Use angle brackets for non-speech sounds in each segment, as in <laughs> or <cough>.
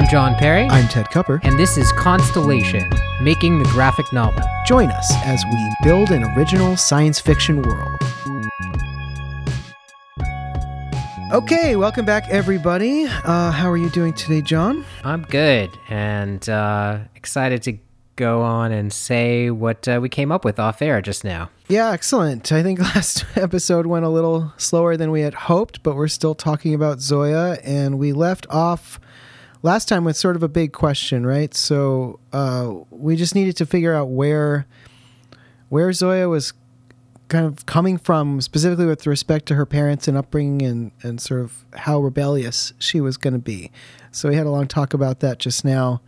I'm John Perry. I'm Ted Cupper. And this is Constellation, making the graphic novel. Join us as we build an original science fiction world. Okay, welcome back, everybody. Uh, how are you doing today, John? I'm good and uh, excited to go on and say what uh, we came up with off air just now. Yeah, excellent. I think <laughs> last episode went a little slower than we had hoped, but we're still talking about Zoya, and we left off last time with sort of a big question, right? So uh, we just needed to figure out where where Zoya was kind of coming from, specifically with respect to her parents and upbringing, and and sort of how rebellious she was going to be. So we had a long talk about that just now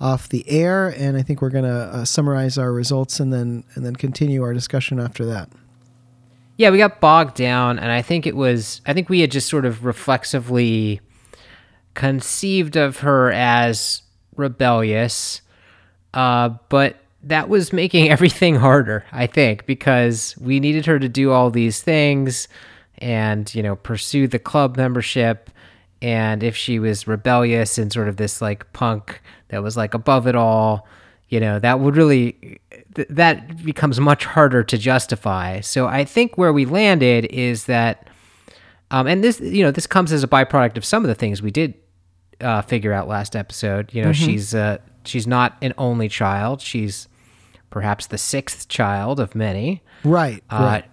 off the air, and I think we're going to uh, summarize our results and then and then continue our discussion after that. Yeah, we got bogged down, and I think it was I think we had just sort of reflexively conceived of her as rebellious, uh, but that was making <laughs> everything harder, I think, because we needed her to do all these things and, you know, pursue the club membership. And if she was rebellious and sort of this like punk that was like above it all, you know, that would really, th- that becomes much harder to justify. So I think where we landed is that, um, and this, you know, this comes as a byproduct of some of the things we did uh, figure out last episode. You know, mm-hmm. she's uh, she's not an only child. She's perhaps the sixth child of many. Right. Uh, right.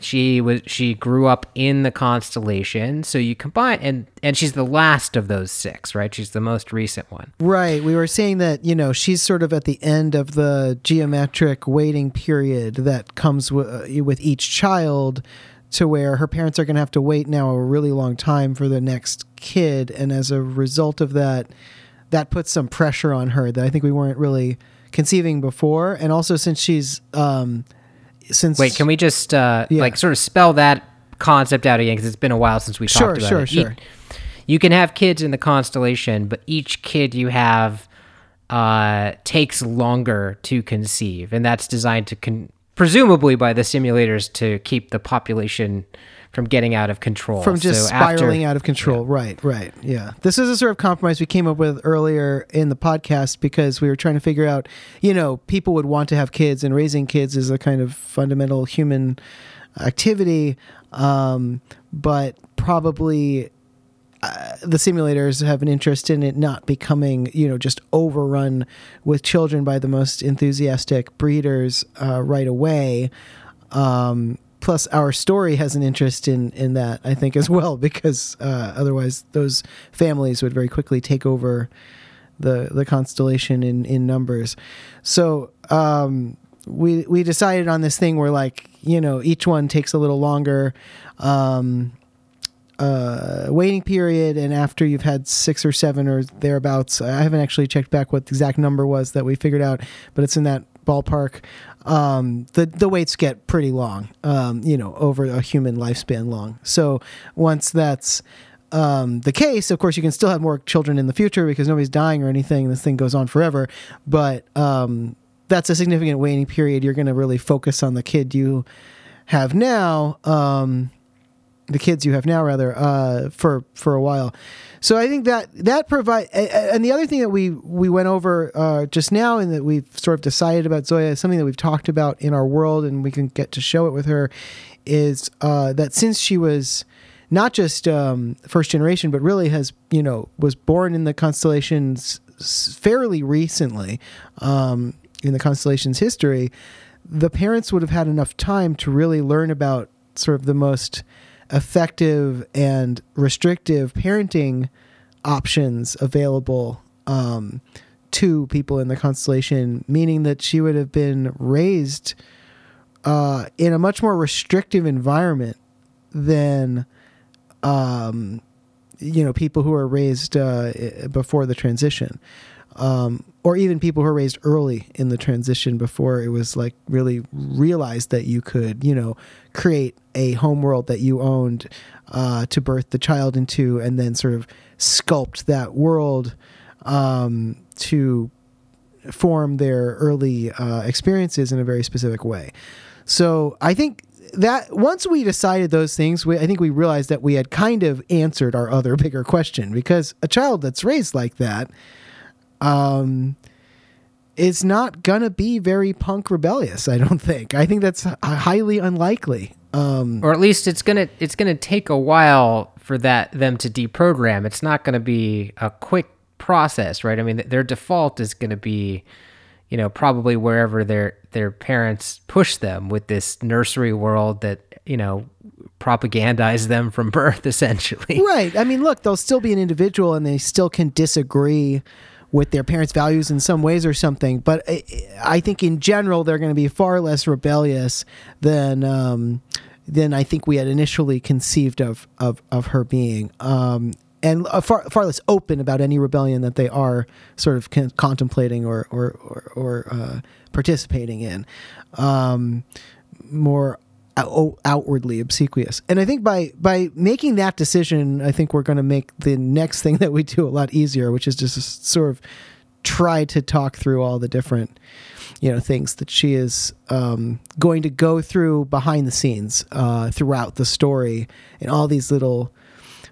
She was she grew up in the constellation, so you combine and and she's the last of those six, right? She's the most recent one. Right. We were saying that you know she's sort of at the end of the geometric waiting period that comes w- uh, with each child to where her parents are going to have to wait now a really long time for the next kid and as a result of that that puts some pressure on her that I think we weren't really conceiving before and also since she's um since Wait, can we just uh yeah. like sort of spell that concept out again cuz it's been a while since we sure, talked about sure, it. Sure, sure, You can have kids in the constellation, but each kid you have uh, takes longer to conceive, and that's designed to con- presumably by the simulators to keep the population from getting out of control. From just so spiraling after, out of control. Yeah. Right, right. Yeah. This is a sort of compromise we came up with earlier in the podcast because we were trying to figure out, you know, people would want to have kids and raising kids is a kind of fundamental human activity. Um, but probably uh, the simulators have an interest in it not becoming, you know, just overrun with children by the most enthusiastic breeders uh, right away. Um, plus, our story has an interest in in that, I think, as well, because uh, otherwise those families would very quickly take over the the constellation in in numbers. So. Um, we we decided on this thing where like you know each one takes a little longer um, uh, waiting period, and after you've had six or seven or thereabouts, I haven't actually checked back what the exact number was that we figured out, but it's in that ballpark. Um, the the waits get pretty long, um, you know, over a human lifespan long. So once that's um, the case, of course, you can still have more children in the future because nobody's dying or anything. This thing goes on forever, but um, that's a significant waiting period. You're going to really focus on the kid you have now. The kids you have now rather uh, for for a while. So I think that that provide and the other thing that we we went over uh, just now and that we've sort of decided about Zoya something that we've talked about in our world and we can get to show it with her is uh, that since she was not just um, first generation but really has you know was born in the constellations fairly recently um, in the constellations history the parents would have had enough time to really learn about sort of the most effective and restrictive parenting options available um, to people in the constellation, meaning that she would have been raised uh, in a much more restrictive environment than um, you know people who are raised uh, before the transition um, or even people who were raised early in the transition before it was like really realized that you could, you know, create a home world that you owned uh, to birth the child into, and then sort of sculpt that world um, to form their early uh, experiences in a very specific way. So I think that once we decided those things, we, I think we realized that we had kind of answered our other <laughs> bigger question because a child that's raised like that, um, is not gonna be very punk rebellious. I don't think. I think that's highly unlikely. Um, or at least it's gonna it's gonna take a while for that them to deprogram. It's not gonna be a quick process, right? I mean, their default is gonna be, you know, probably wherever their their parents push them with this nursery world that you know propagandize them from <laughs> birth, essentially. Right. I mean, look, they'll still be an individual, and they still can disagree with their parents' values in some ways or something. But I, I think in general they're going to be far less rebellious than um, than I think we had initially conceived of of, of her being. Um, and uh, far, far less open about any rebellion that they are sort of con- contemplating or or or, or uh, participating in. Um, more outwardly obsequious. And I think by by making that decision, I think we're going to make the next thing that we do a lot easier, which is just sort of try to talk through all the different you know things that she is um, going to go through behind the scenes uh, throughout the story and all these little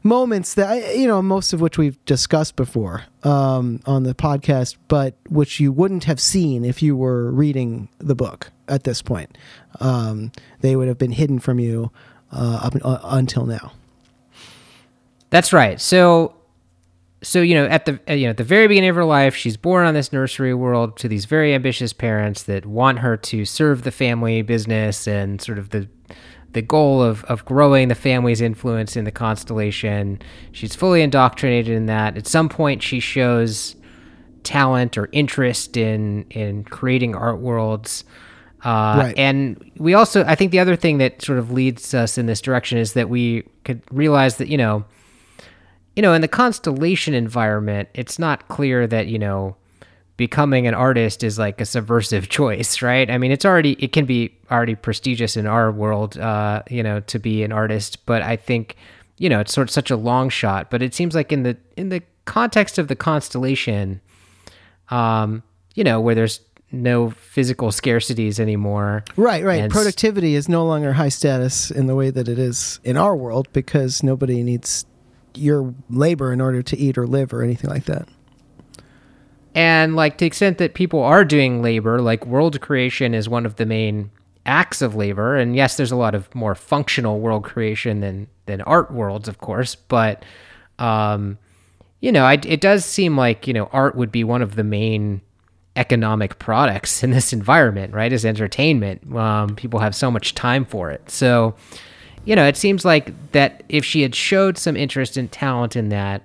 moments that you know most of which we've discussed before um, on the podcast but which you wouldn't have seen if you were reading the book at this point. Um, they would have been hidden from you uh, up uh, until now. That's right. So so you know at the you know at the very beginning of her life she's born on this nursery world to these very ambitious parents that want her to serve the family business and sort of the the goal of, of growing the family's influence in the constellation. She's fully indoctrinated in that. At some point, she shows talent or interest in in creating art worlds. Uh, right. And we also, I think, the other thing that sort of leads us in this direction is that we could realize that you know, you know, in the constellation environment, it's not clear that you know becoming an artist is like a subversive <laughs> choice, right? I mean, it's already it can be already prestigious in our world, uh, you know, to be an artist, but I think you know it's sort of such a long shot. But it seems like in the in the context of the constellation, um, you know, where there's no physical scarcities anymore. Right, right. Productivity is no longer high status in the way that it is in our world because nobody needs your labor in order to eat or live or anything like that. And like to the extent that people are doing labor, like world creation is one of the main acts of labor. And yes, there's a lot of more functional world creation than than art worlds, of course. But um, you know, I, it does seem like you know art would be one of the main economic products in this environment, right? As entertainment, um, people have so much time for it. So, you know, it seems like that if she had showed some interest and talent in that,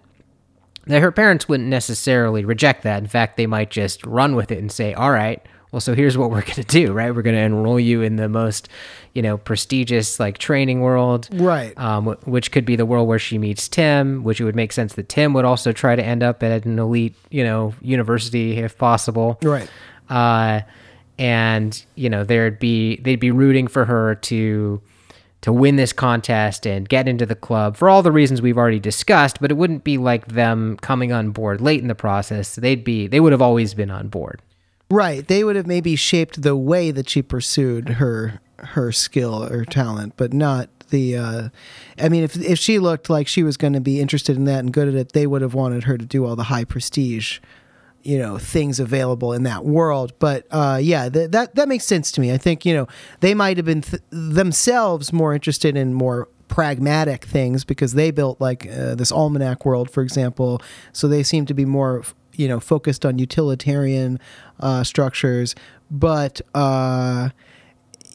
that her parents wouldn't necessarily reject that. In fact, they might just run with it and say, all right, well, so here's what we're <laughs> going to do, right? We're going to enroll you in the most, you know, prestigious like training world, right? Um, which could be the world where she meets Tim, which it would make sense that Tim would also try to end up at an elite, you know, university if possible, right? Uh, and you know, there'd be they'd be rooting for her to to win this contest and get into the club for all the reasons we've already discussed, but it wouldn't be like them coming on board late in the process. They'd be they would have always been on board. Right. They would have maybe shaped the way that she pursued her her skill or talent, but not the uh, I mean if if she looked like she was going to be interested in that and good at it, they would have wanted her to do all the high prestige you know things available in that world. But uh, yeah th- that that makes sense to me. I think you know they might have been th- themselves more interested in more pragmatic things because they built like uh, this almanac world for example. So they seem to be more you know focused on utilitarian uh, structures. But uh,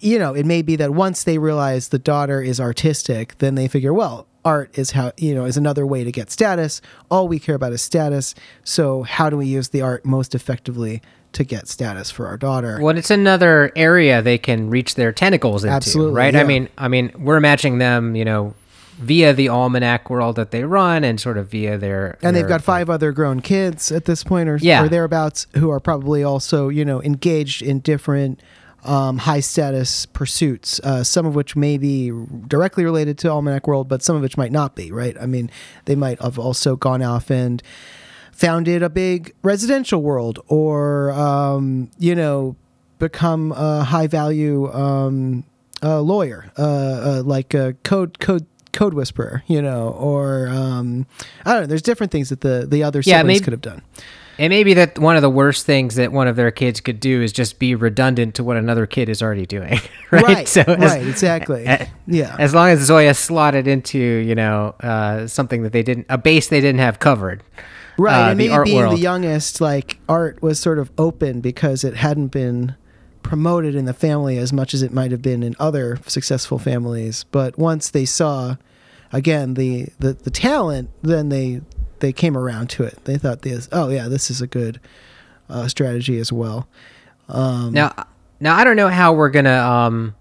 you know it may be that once they realize the daughter is artistic then they figure well art is how you know is another way to get status. All we care about is status. So how do we use the art most effectively to get status for our daughter? Well it's another area they can reach their tentacles into Absolutely, right? Yeah. i mean i mean we're imagining them you know via the almanac world that they run and sort of via their and their, they've got five other grown kids at this point or, yeah. or thereabouts who are probably also you know engaged in different um, high status pursuits, uh, some of which may be directly related to Almanac World, but some of which might not be, right? I mean, they might have also gone off and founded a big residential world or, um, you know, become a high value um, a lawyer, uh, uh, like a code code code whisperer, you know, or um, I don't know. There's different things that the the other Yeah, siblings maybe- could have done. And maybe that one of the worst things that one of their kids could do is just be redundant to what another kid is already doing. <laughs> right. Right, So as- right, exactly. a- yeah, As long as Zoya slotted into, you know, uh, something that they didn't, a base they didn't have covered. right. uh, and maybe being world. the youngest, like art was sort of open because it hadn't been promoted in the family as much as it might have been in other successful families. But once they saw, again, the the, the talent, then they they came around to it. They thought this, oh yeah, this is a good uh, strategy as well. Um, Now, now I don't know how we're gonna um,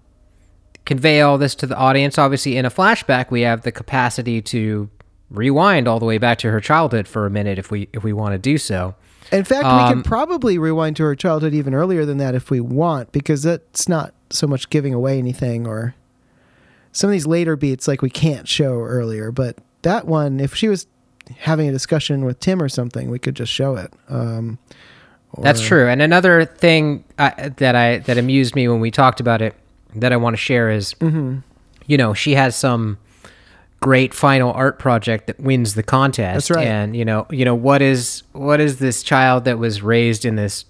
convey all this to the audience. Obviously, in a flashback, we have the capacity to rewind all the way back to her childhood for a minute if we if we want to do so. In fact, we can probably rewind to her childhood even earlier than that if we want, because that's not so much giving away anything. Or some of these later beats, like we can't show earlier, but that one, if she was having a discussion with Tim or something, we could just show it. Um, That's true. And another thing uh, that I that amused me when we talked about it that I want to share is, Mm-hmm. you know, she has some great final art project that wins the contest. That's right. And you know, you know what is what is this child that was raised in this,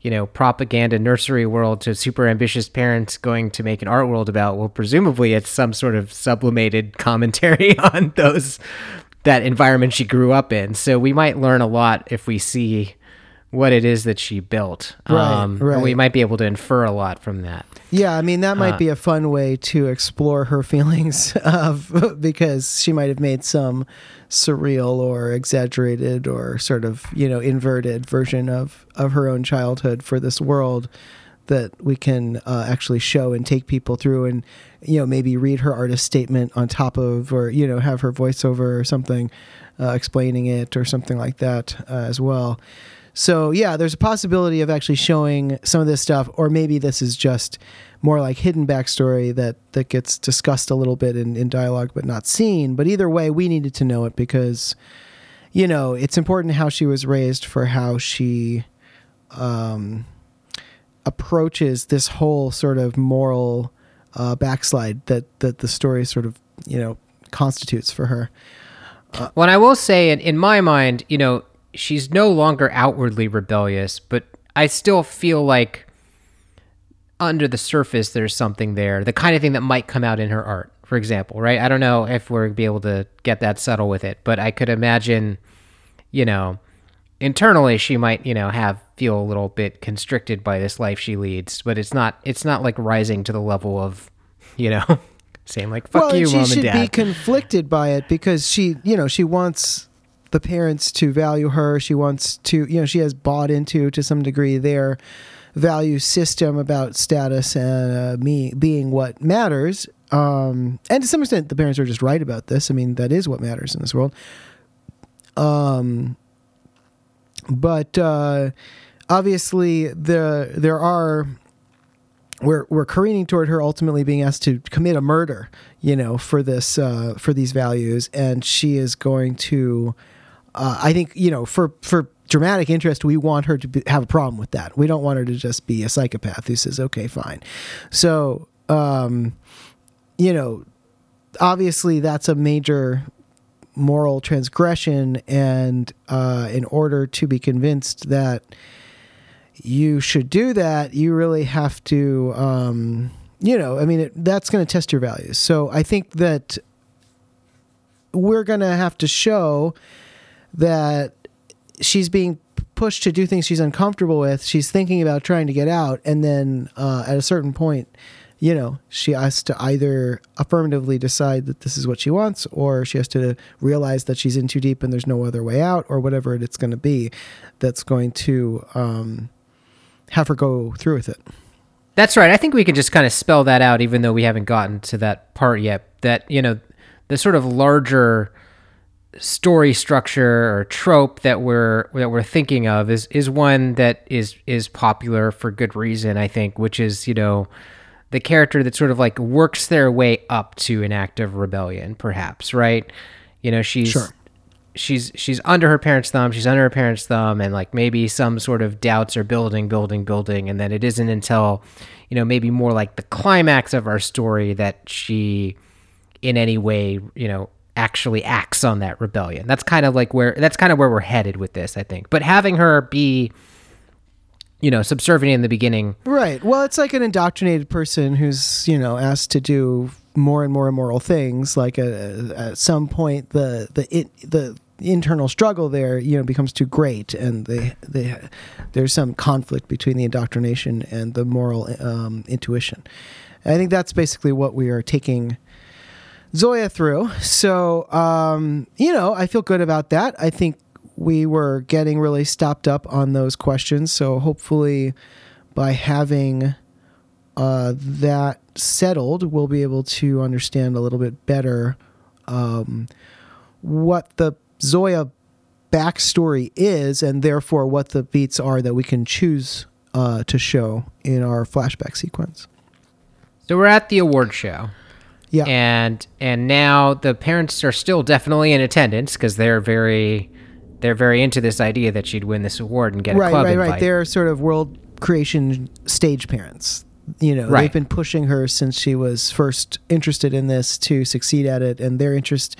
you know, propaganda nursery world to super ambitious parents going to make an art world about? Well, presumably it's some sort of sublimated commentary <laughs> on those that environment she grew up in. So we might learn a lot if we see what it is that she built. Right, um, and we might be able to infer a lot from that. Yeah, I mean that might Uh, be a fun way to explore her <laughs> feelings of because she might have made some surreal or exaggerated or sort of you know inverted version of of her own childhood for this world that we can uh, actually show and take people through and you know maybe read her artist statement on top of or you know have her voiceover or something uh, explaining it or something like that uh, as well. So yeah, there's a possibility of actually showing some of this stuff, or maybe this is just more like hidden backstory that that gets discussed a little bit in, in dialogue but not seen. But either way, we needed to know it because you know it's important how she was raised for how she um, approaches this whole sort of moral uh, backslide that that the story sort of you know constitutes for her. Well, I will say, in, in my mind, you know, she's no longer outwardly rebellious, but I still feel like under the surface there's something there, the kind of thing that might come out in her art, for example, right? I don't know if we're be able to get that subtle with it, but I could imagine, you know, internally she might, you know, have feel a little bit constricted by this life she leads, but it's not it's not like rising to the level of, you know, <laughs> saying like fuck well, you, and she mom should and dad. be conflicted by it because she, you know, she wants the parents to value her. She wants to, you know, she has bought into to some degree their value system about status and uh, me being what matters. Um, and to some extent, the parents are just right about this. I mean, that is what matters in this world. Um, but uh, obviously, the there are we're we're careening toward her ultimately being asked to commit a murder, you know, for this uh, for these values, and she is going to. Uh, I think you know for for dramatic interest, we want her to be, have a problem with that. We don't want her to just be a psychopath who says, "Okay, fine." So, um, you know, obviously that's a major moral transgression, and uh, in order to be convinced that you should do that, you really have to, um, you know, I mean, it, that's going to test your values. So I think that we're going to have to show that she's being pushed to do things she's uncomfortable with. She's thinking about trying to get out, and then uh, at a certain point, you know, she has to either affirmatively decide that this is what she wants, or she has to realize that she's in too deep and there's no other way out, or whatever it's going to be that's going to um, have her go through with it. That's right. I think we can just kind of spell that out, even though we haven't gotten to that part yet. That you know, the sort of larger story structure or trope that we're that we're thinking of is is one that is is popular for good reason. I think, which is you know, the character that sort of like works their way up to an act of rebellion, perhaps. Right? You know, she's Sure. She's she's under her parents' thumb. She's under her parents' thumb, and like maybe some sort of doubts are building, building, building, and then it isn't until you know maybe more like the climax of our story that she in any way you know actually acts on that rebellion. That's kind of like where that's kind of where we're headed with this, I think. But having her be you know, subservient in the beginning. Right. Well, it's like an indoctrinated person who's, you know, asked to do more and more immoral things. Like a, at some point, the the it, the internal struggle there, you know, becomes too great, and they they there's some conflict between the indoctrination and the moral um, intuition. And I think that's basically what we are taking Zoya through. So, um, you know, I feel good about that. I think we were getting really stopped up on those questions. So hopefully, by having uh, that settled, we'll be able to understand a little bit better um, what the Zoya backstory is, and therefore what the beats are that we can choose uh, to show in our flashback sequence. So we're at the award show. Yeah. And and now the parents are still definitely in attendance because they're very they're very into this idea that she'd win this award and get right, a club right, invite. right. They're sort of world creation stage parents. You know, Right. they've been pushing her since she was first interested in this to succeed at it, and their interest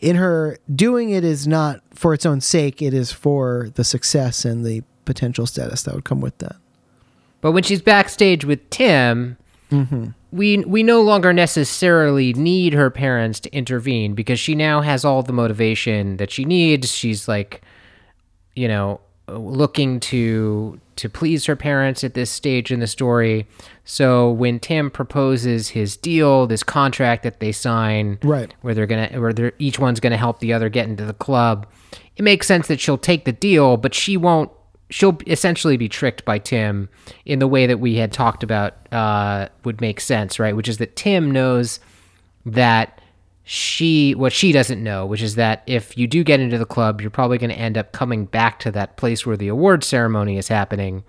in her doing it is not for its own sake; it is for the success and the potential status that would come with that. But when she's backstage with Tim, mm-hmm. we we no longer necessarily need her parents to intervene because she now has all the motivation that she needs. She's like, you know, looking to to please her parents at this stage in the story. So when Tim proposes his deal, this contract that they sign, Right. where they're gonna where they're each one's gonna help the other get into the club, it makes sense that she'll take the deal, but she won't. She'll essentially be tricked by Tim in the way that we had talked about uh, would make sense, right? Which is that Tim knows that she what she doesn't know, which is that if you do get into the club, you're probably going to end up coming back to that place where the award ceremony is happening,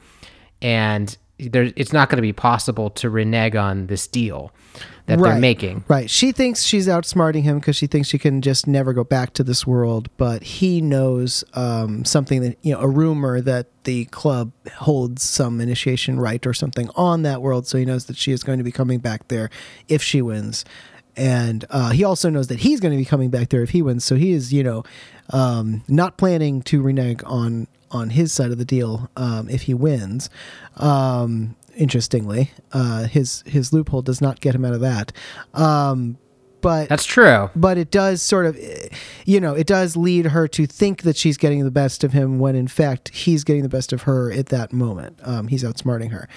and there, it's not going to be possible to renege on this deal that they're making. Right. She thinks she's outsmarting him because she thinks she can just never go back to this world, but he knows um, something that, you know, a rumor that the club holds some initiation right or something on that world. So he knows that she is going to be coming back there if she wins. And uh, he also knows that he's going to be coming back there if he wins. So he is, you know, um, not planning to renege on on his side of the deal um, if he wins. Um, interestingly, uh, his his loophole does not get him out of that. Um, but That's true. but it does sort of, you know, it does lead her to think that she's getting the best of him when in fact he's getting the best of her at that moment. Um, he's outsmarting her.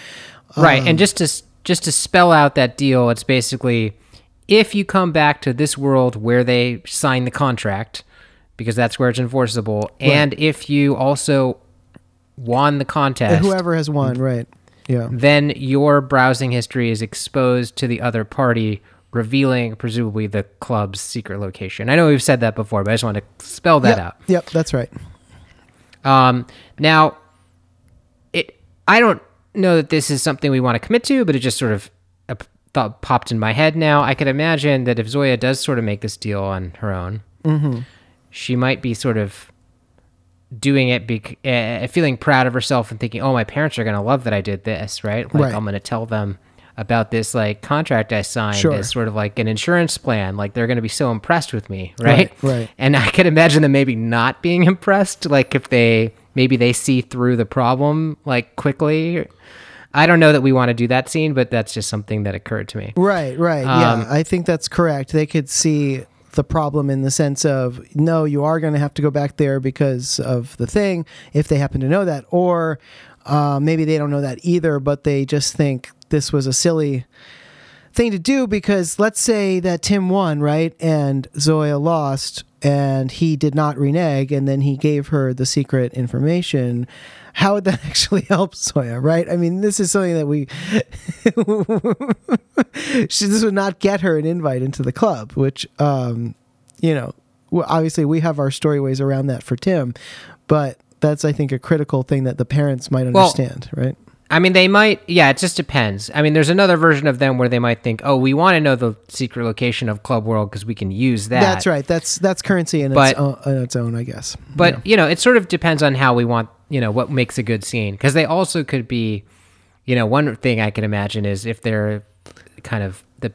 right Um, and just to just to spell out that deal it's basically if you come back to this world where they sign the contract because that's where it's enforceable and if you also won the contest Whoever has won, right? Yeah. then your browsing history is exposed to the other party revealing presumably the club's secret location i know we've said that before but i just want to spell that yep, out Yep, that's right. um, now, it I don't know that this is something we want to commit to, but it just sort of thought popped in my head. Now, I could imagine that if Zoya does sort of make this deal on her own, she might be sort of doing it, bec- uh, feeling proud of herself and thinking, "Oh, my parents are gonna love that I did this, right? Like Right. I'm gonna tell them." About this like contract I signed Sure. as sort of like an insurance plan, like they're going to be so impressed with me, right? Right, right. <laughs> And I could imagine them maybe not being impressed, like if they maybe they see through the problem like quickly. I don't know that we want to do that scene, but that's just something that occurred to me. Right, right. Um, yeah, I think that's correct. They could see the problem in the sense of no, you are going to have to go back there because of the thing, if they happen to know that, or uh, maybe they don't know that either, but they just think this was a silly thing to do because let's say that Tim won, right, and Zoya lost, and he did not renege, and then he gave her the secret information. How would that <laughs> actually help Zoya, right? I mean, this is something that we. <laughs> she, this would not get her an invite into the club, which, um, you know, obviously we have our story ways around that for Tim, but that's, I think, a critical thing that the parents might Well, understand, right? I mean, they might. Yeah, it just depends. I mean, there's another version of them where they might think, "Oh, we want to know the secret location of Club World because we can use that." That's right. That's that's currency in, But- its, own, in its own, I guess. But Yeah. you know, it sort of depends on how we want. You know, what makes a good scene because they also could be. You know, one thing I can imagine is if they're kind of the.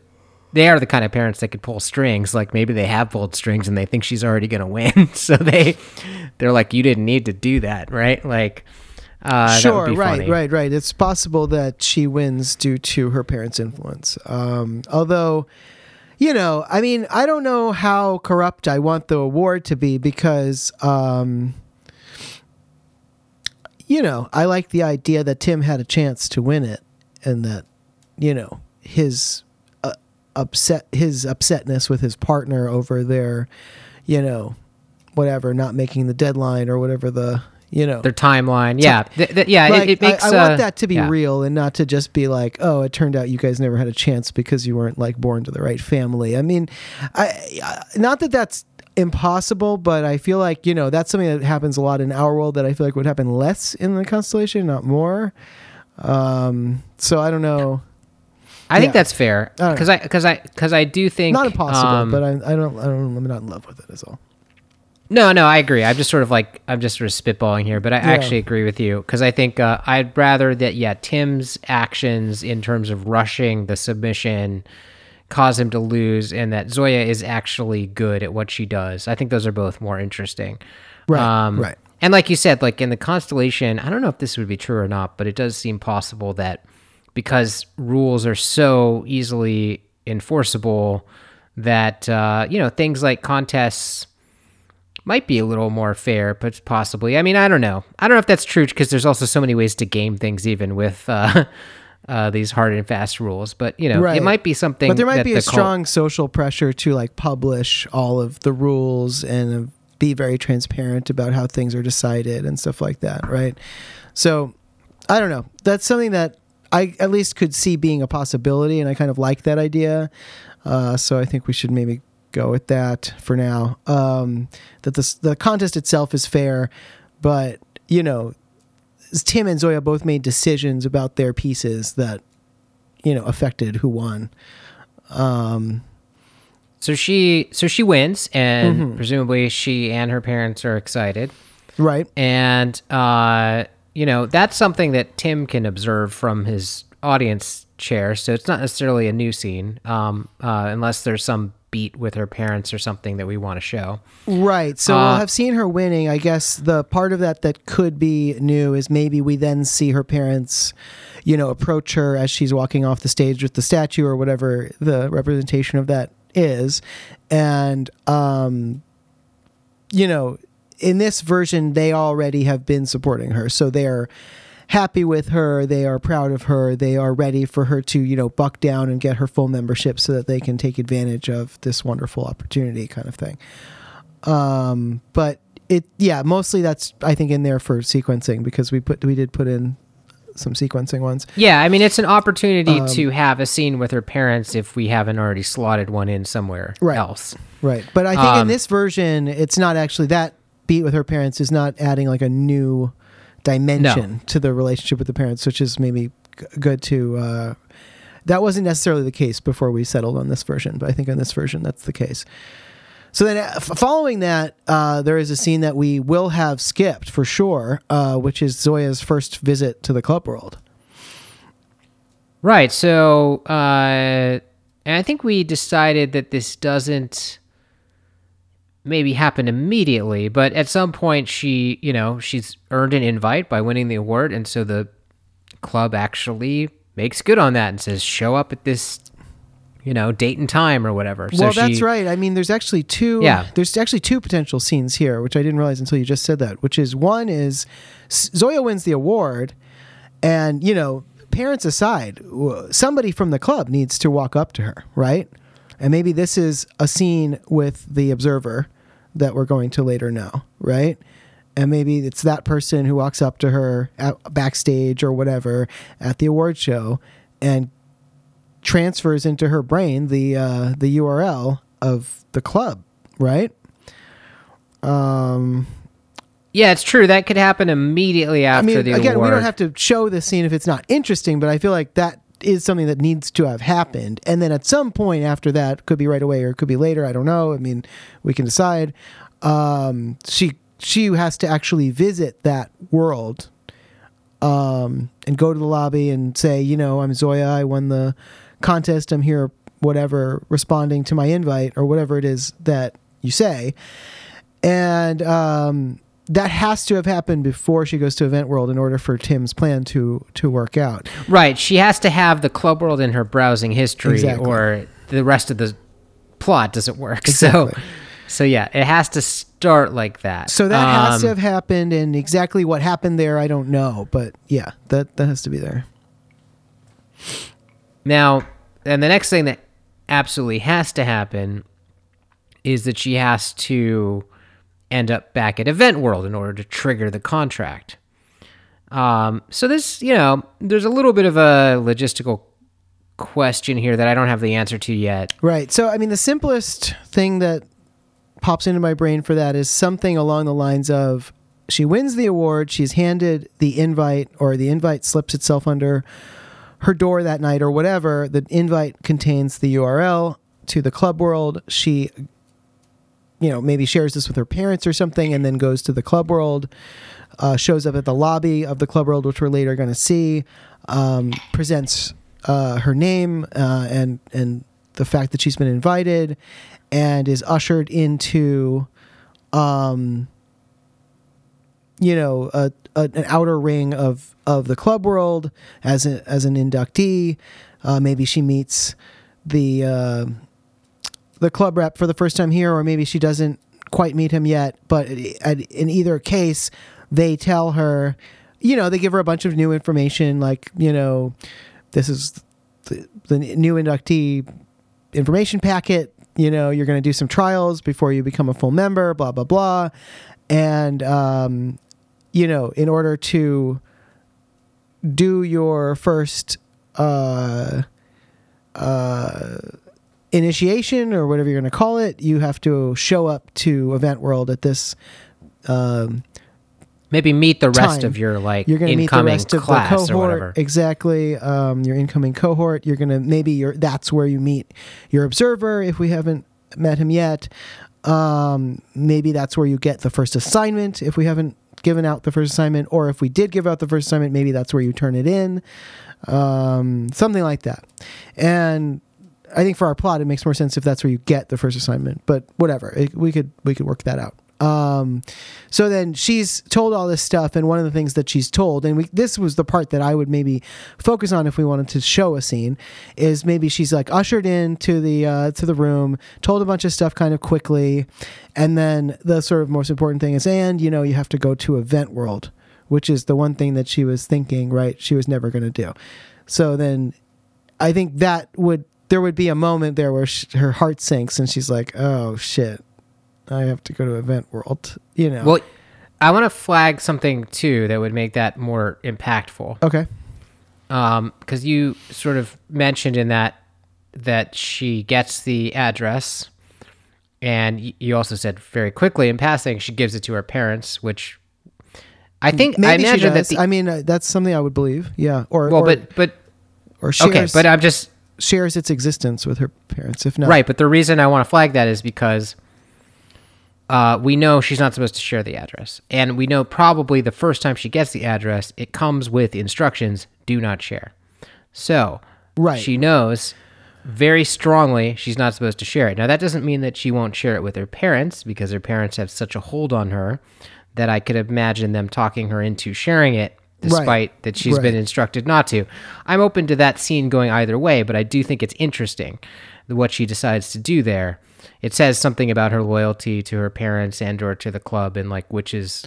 They are the kind of parents that could pull strings. Like maybe they have pulled strings and they think she's already going to win, <laughs> so they, they're like, "You didn't need to do that, right?" Like, uh, sure, right, funny. right, right. It's possible that she wins due to her parents' influence. Um, although, you know, I mean, I don't know how corrupt I want the award to be because, um, you know, I like the idea that Tim had a chance to win it, and that, you know, his uh, upset his upsetness with his partner over their, you know, whatever, not making the deadline or whatever the. You know, Their timeline, yeah, th- th- yeah. like, it, it makes. I, I uh, want that to be yeah. real and not to just be like, oh, it turned out you guys never had a chance because you weren't like born to the right family. I mean, I, I not that that's impossible, but I feel like you know that's something that happens a lot in our world that I feel like would happen less in the constellation, not more. Um, so I don't know. I think Yeah. that's fair because I because I because I do think Not impossible, um, but I, I don't. I don't. I'm not in love with it. Is all. No, no, I agree. I'm just sort of like I'm just sort of spitballing here, but I Yeah. actually agree with you because I think uh, I'd rather that yeah Tim's actions in terms of rushing the submission cause him to lose, and that Zoya is actually good at what she does. I think those are both more interesting. Right. Um, right. And like you said, like in the constellation, I don't know if this would be true or not, but it does seem possible that because rules are so easily enforceable, that uh, you know things like contests might be a little more fair, but possibly. I mean, I don't know. I don't know if that's true because there's also so many ways to game things, even with uh, <laughs> uh, these hard and fast rules. But you know, Right. it might be something. But there might be a cult- strong social pressure to like publish all of the rules and be very transparent about how things are decided and stuff like that, right? So, I don't know. That's something that I at least could see being a possibility, and I kind of like that idea. Uh, so I think we should maybe go with that for now. Um, that the the contest itself is fair, but you know, Tim and Zoya both made decisions about their pieces that you know affected who won. Um, So she, so she wins, and Mm-hmm. presumably she and her parents are excited. right. and uh, you know that's something that Tim can observe from his audience chair. So it's not necessarily a new scene, um, uh, unless there's some beat with her parents or something that we want to show. Right. So Uh, we'll have seen her winning. I guess the part of that that could be new is maybe we then see her parents, you know, approach her as she's walking off the stage with the statue or whatever the representation of that is. And, um, you know, in this version, they already have been supporting her. So they're happy with her. They are proud of her. They are ready for her to, you know, buck down and get her full membership so that they can take advantage of this wonderful opportunity kind of thing. Um, but it, yeah, mostly that's, I think, in there for sequencing because we put, we did put in some sequencing ones. Yeah, I mean it's an opportunity Um, to have a scene with her parents if we haven't already slotted one in somewhere Right. else. Right. But I think in Um, this version, it's not actually that beat with her parents is not adding like a new dimension to the relationship with the parents, which is maybe g- good to. Uh, that wasn't necessarily the case before we settled on this version, but I think in this version that's the case. So then, uh, f- following that, uh, there is a scene that we will have skipped for sure, uh, which is Zoya's first visit to the club world. Right. So, uh, and I think we decided that this doesn't maybe happen immediately, but at some point she, you know, she's earned an invite by winning the award, and so the club actually makes good on that and says, "Show up at this, you know, date and time or whatever." So well, that's she- right. I mean, there's actually two. Yeah. There's actually two potential scenes here, which I didn't realize until you just said that. Which is one is Zoya wins the award, and you know, parents aside, somebody from the club needs to walk up to her, right? And maybe this is a scene with the observer that we're going to later know, right? And maybe it's that person who walks up to her at, backstage or whatever at the award show and transfers into her brain the uh, the URL of the club, right? Um, Yeah, it's true. That could happen immediately I after mean, the again, award. we don't have to show this scene if it's not interesting, but I feel like that is something that needs to have happened. And then at some point after that, could be right away or it could be later. I don't know. I mean, we can decide. Um, she she has to actually visit that world um, and go to the lobby and say, you know, I'm Zoya. I won the contest. I'm here, whatever, responding to my invite or whatever it is that you say. And um, that has to have happened before she goes to Event World in order for Tim's plan to to work out. Right. She has to have the club world in her browsing history, Exactly. or the rest of the plot doesn't work. <laughs> Exactly. So, so yeah, it has to start like that. So that has Um, to have happened, and exactly what happened there, I don't know. But yeah, that that has to be there. Now, and the next thing that absolutely has to happen is that she has to end up back at Event World in order to trigger the contract. Um, so this, you know, there's a little bit of a logistical question here that I don't have the answer to yet. Right. So, I mean, the simplest thing that pops into my brain for that is something along the lines of she wins the award, she's handed the invite, or the invite slips itself under her door that night, or whatever. The invite contains the URL to the club world. She, you know, maybe shares this with her parents or something, and then goes to the club world. Uh, shows up at the lobby of the club world, which we're later going to see. Um, presents uh, her name uh, and and the fact that she's been invited, and is ushered into, um, you know, a, a, an outer ring of of the club world as a, as an inductee. Uh, maybe she meets the uh, the club rep for the first time here, or maybe she doesn't quite meet him yet. But in either case, they tell her, you know, they give her a bunch of new information, like you know, this is the, the new inductee information packet. You know, you're going to do some trials before you become a full member. Blah blah blah, and um, you know, in order to do your first uh, uh, initiation or whatever you're going to call it, you have to show up to Event World at this. Um, Maybe meet the rest Time. of your like you're to meet the rest of the cohort whatever. exactly. Um, your incoming cohort. You're going to maybe your that's where you meet your observer if we haven't met him yet. Um, maybe that's where you get the first assignment if we haven't given out the first assignment, or if we did give out the first assignment, maybe that's where you turn it in. Um, something like that. And I think for our plot, it makes more sense if that's where you get the first assignment. But whatever, it, we could we could work that out. Um, so then she's told all this stuff, and one of the things that she's told, and we, this was the part that I would maybe focus on if we wanted to show a scene, is maybe she's like ushered into the uh, to the room, told a bunch of stuff kind of quickly, and then the sort of most important thing is, and you know, you have to go to Event World, which is the one thing that she was thinking, right? She was never going to do. So then I think that would there would be a moment there where sh- her heart sinks and she's like, "Oh shit, I have to go to Event World." You know. Well, I want to flag something too that would make that more impactful. okay. Um, because you sort of mentioned in that that she gets the address, and you also said very quickly in passing she gives it to her parents, which I think I Maybe she imagine that the I mean, uh, that's something I would believe. Yeah. Or well, or, but but or shares, okay, but I'm just shares its existence with her parents. If not, right. But the reason I want to flag that is because. Uh, we know she's not supposed to share the address. And we know probably the first time she gets the address, it comes with instructions do not share. So, Right. she knows very strongly she's not supposed to share it. Now, that doesn't mean that she won't share it with her parents because her parents have such a hold on her that I could imagine them talking her into sharing it despite that she's been instructed not to. I'm open to that scene going either way, but I do think it's interesting what she decides to do there. It says something about her loyalty to her parents and or to the club and like which is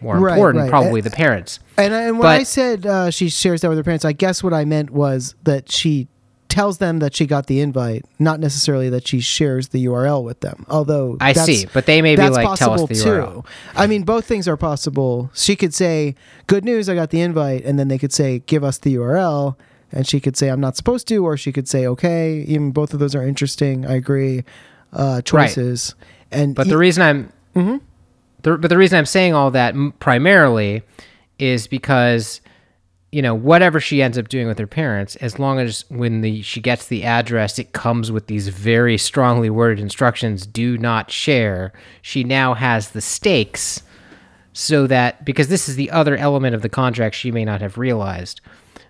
more Right, important, right. probably Uh, the parents. And, and when But- I said uh, she shares that with her parents, I guess what I meant was that she tells them that she got the invite, not necessarily that she shares the URL with them. Although I see, but they may be like tell us possible the too. URL. I mean, both things are possible. She could say, "Good news, I got the invite," and then they could say, "Give us the URL." And she could say, "I'm not supposed to," or she could say, "Okay." Even both of those are interesting. I agree. Uh, choices. And But e- the reason I'm the, but the reason I'm saying all that primarily is because you know whatever she ends up doing with her parents, as long as when the she gets the address, it comes with these very strongly worded instructions: "Do not share." She now has the stakes, so that because this is the other element of the contract she may not have realized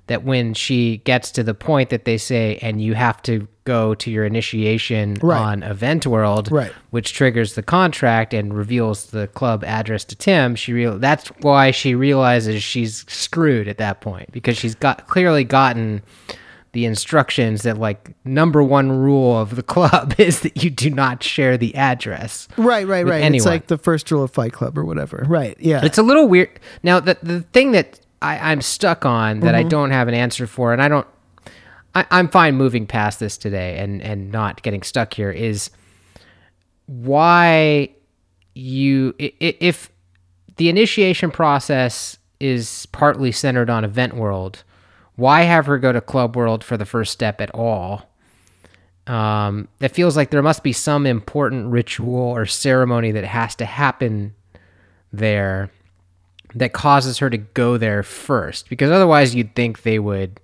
that when she gets to the point that they say, and you have to go to your initiation Right. on Event World, Right. which triggers the contract and reveals the club address to Tim, she real that's why she realizes she's screwed at that point because she's got clearly gotten the instructions that like number one rule of the club <laughs> is that you do not share the address. Right, right, right. It's like the first rule of Fight Club or whatever. Right. Yeah. It's a little weird. Now, the the thing that I, I'm stuck on that I mm-hmm. don't have an answer for, and I don't, I, I'm fine moving past this today and and not getting stuck here is why you if the initiation process is partly centered on event world why have her go to club world for the first step at all? Um, it feels like there must be some important ritual or ceremony that has to happen there that causes her to go there first because otherwise you'd think they would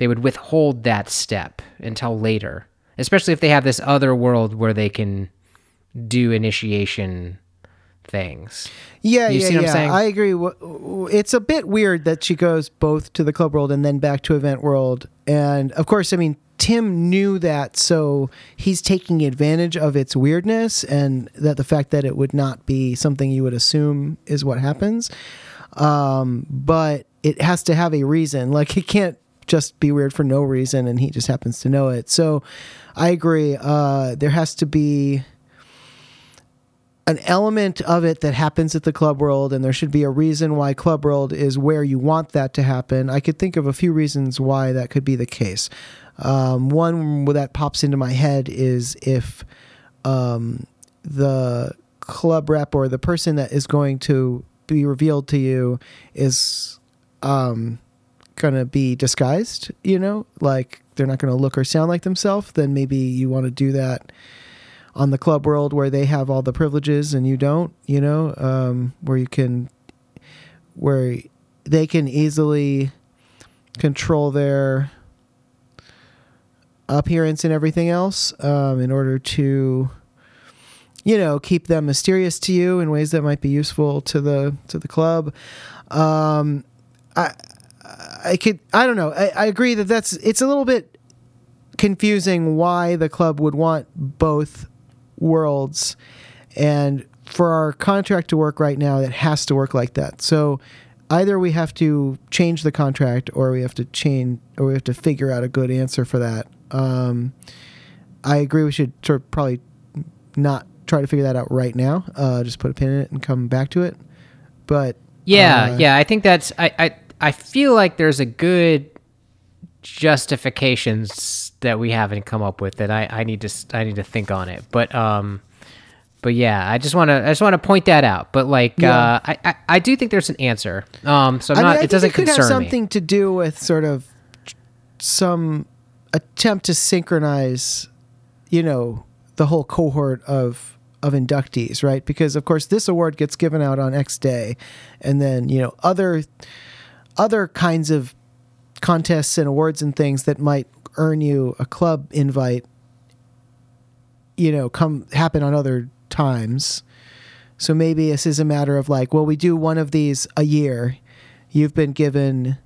they would withhold that step until later especially if they have this other world where they can do initiation things Yeah, You yeah, see what I'm yeah. saying? I agree. It's a bit weird that she goes both to the club world and then back to event world. And of course, I mean, Tim knew that, so he's taking advantage of its weirdness and that the fact that it would not be something you would assume is what happens. Um, but it has to have a reason. Like it can't just be weird for no reason, and he just happens to know it. So I agree. Uh, there has to be an element of it that happens at the club world and there should be a reason why club world is where you want that to happen i could think of a few reasons why that could be the case um, one that pops into my head is if um, the club rep or the person that is going to be revealed to you is um, going to be disguised you know like they're not going to look or sound like themselves then maybe you want to do that on the club world where they have all the privileges and you don't, you know, um, where you can, where they can easily control their appearance and everything else um, in order to, you know, keep them mysterious to you in ways that might be useful to the to the club. Um, I I could I don't know. I, I agree that that's it's a little bit confusing why the club would want both worlds and for our contract to work right now it has to work like that. So either we have to change the contract or we have to change or we have to figure out a good answer for that. Um, i agree we should sort of probably not try to figure that out right now uh, just put a pin in it and come back to it. But Yeah, uh, yeah. I think that's I, I I feel like there's a good justifications that we haven't come up with that I, I need to I need to think on it. But um but yeah, I just want to I just want to point that out. But like Yeah. uh I, I I do think there's an answer. Um so I'm I not mean, it doesn't it could concern have something to do with sort of some attempt to synchronize, you know, the whole cohort of of inductees, right? Because of course this award gets given out on X day, and then you know other other kinds of contests and awards and things that might earn you a club invite you know come happen on other times. So maybe this is a matter of like well we do one of these a year. You've been given